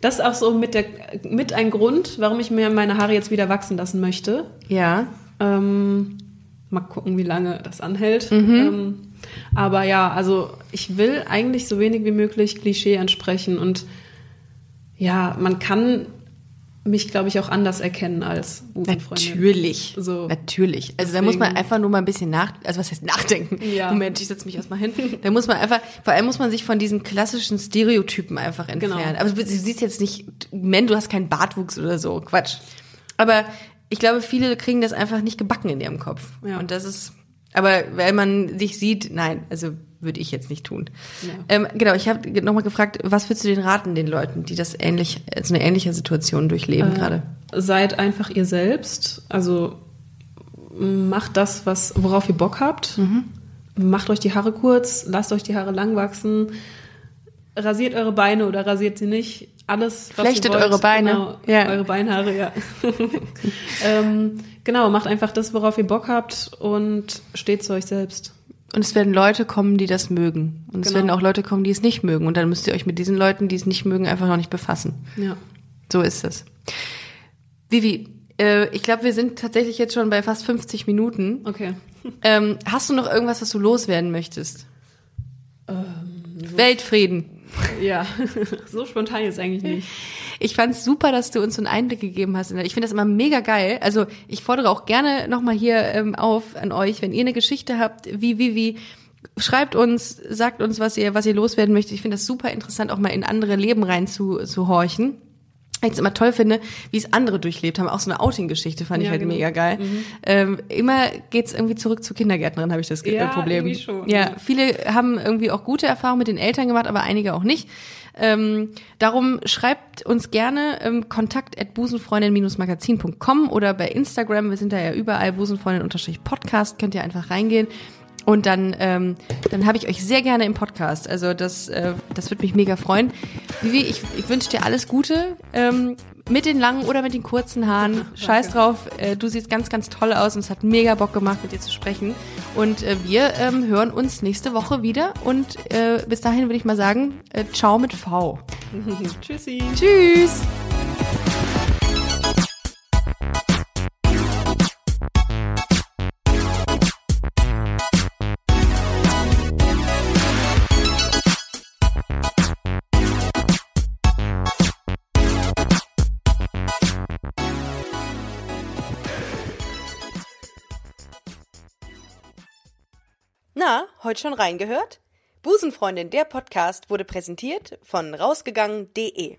das ist auch so mit, der, mit ein Grund, warum ich mir meine Haare jetzt wieder wachsen lassen möchte. ja, Ähm, mal gucken, wie lange das anhält. Mhm. Ähm, aber ja, also ich will eigentlich so wenig wie möglich Klischee entsprechen. Und ja, man kann mich, glaube ich, auch anders erkennen als Busenfreundin. natürlich, So. natürlich. Also da muss man Deswegen- einfach nur mal ein bisschen nach, also was heißt nachdenken? Ja. Moment, ich setze mich erstmal hin. Da muss man einfach, vor allem muss man sich von diesen klassischen Stereotypen einfach entfernen. Genau. Aber du siehst jetzt nicht, Men, du hast keinen Bartwuchs oder so, Quatsch. Aber ich glaube, viele kriegen das einfach nicht gebacken in ihrem Kopf. Ja. Und das ist, aber wenn man sich sieht, nein, also würde ich jetzt nicht tun. Ja. Ähm, genau, ich habe nochmal gefragt, was würdest du den raten, den Leuten, die das ähnlich, so eine ähnliche Situation durchleben Äh, gerade? Seid einfach ihr selbst. Also macht das, was, worauf ihr Bock habt. Mhm. Macht euch die Haare kurz, lasst euch die Haare lang wachsen. Rasiert eure Beine oder rasiert sie nicht. Alles, was Flechtet ihr wollt. eure Beine. Genau, Ja. Eure Beinhaare, ja. ähm, genau, macht einfach das, worauf ihr Bock habt und steht zu euch selbst. Und es werden Leute kommen, die das mögen. Und es Genau. werden auch Leute kommen, die es nicht mögen. Und dann müsst ihr euch mit diesen Leuten, die es nicht mögen, einfach noch nicht befassen. Ja. So ist es. Vivi, äh, ich glaube, wir sind tatsächlich jetzt schon bei fast 50 Minuten. Okay. Ähm, hast du noch irgendwas, was du loswerden möchtest? Ähm, Weltfrieden. Ja, so spontan jetzt eigentlich nicht. Ich fand's super, dass du uns so einen Einblick gegeben hast. Ich finde das immer mega geil. Also ich fordere auch gerne nochmal hier ähm, auf an euch, wenn ihr eine Geschichte habt, wie, wie, wie, schreibt uns, sagt uns, was ihr, was ihr loswerden möchtet. Ich finde das super interessant, auch mal in andere Leben rein horchen. Ich es immer toll finde, wie es andere durchlebt haben. Auch so eine Outing-Geschichte fand ich Ja, halt genau. mega geil. Ähm, immer geht's irgendwie zurück zur Kindergärtnerin, habe ich das Ja, Problem. schon, ja, ja. viele haben irgendwie auch gute Erfahrungen mit den Eltern gemacht, aber einige auch nicht. Ähm, darum schreibt uns gerne ähm, kontakt at busenfreundin-magazin.com oder bei Instagram, wir sind da ja überall, busenfreundin-podcast, könnt ihr einfach reingehen. Und dann, ähm, dann habe ich euch sehr gerne im Podcast. Also das, äh, das würde mich mega freuen. Vivi, ich, ich wünsche dir alles Gute. Ähm, mit den langen oder mit den kurzen Haaren. Scheiß drauf. Äh, du siehst ganz, ganz toll aus und es hat mega Bock gemacht, mit dir zu sprechen. Und äh, wir ähm, hören uns nächste Woche wieder. Und äh, bis dahin würde ich mal sagen, äh, ciao mit V. Tschüssi. Tschüss. Heute schon reingehört? Busenfreundin, der Podcast wurde präsentiert von rausgegangen.de.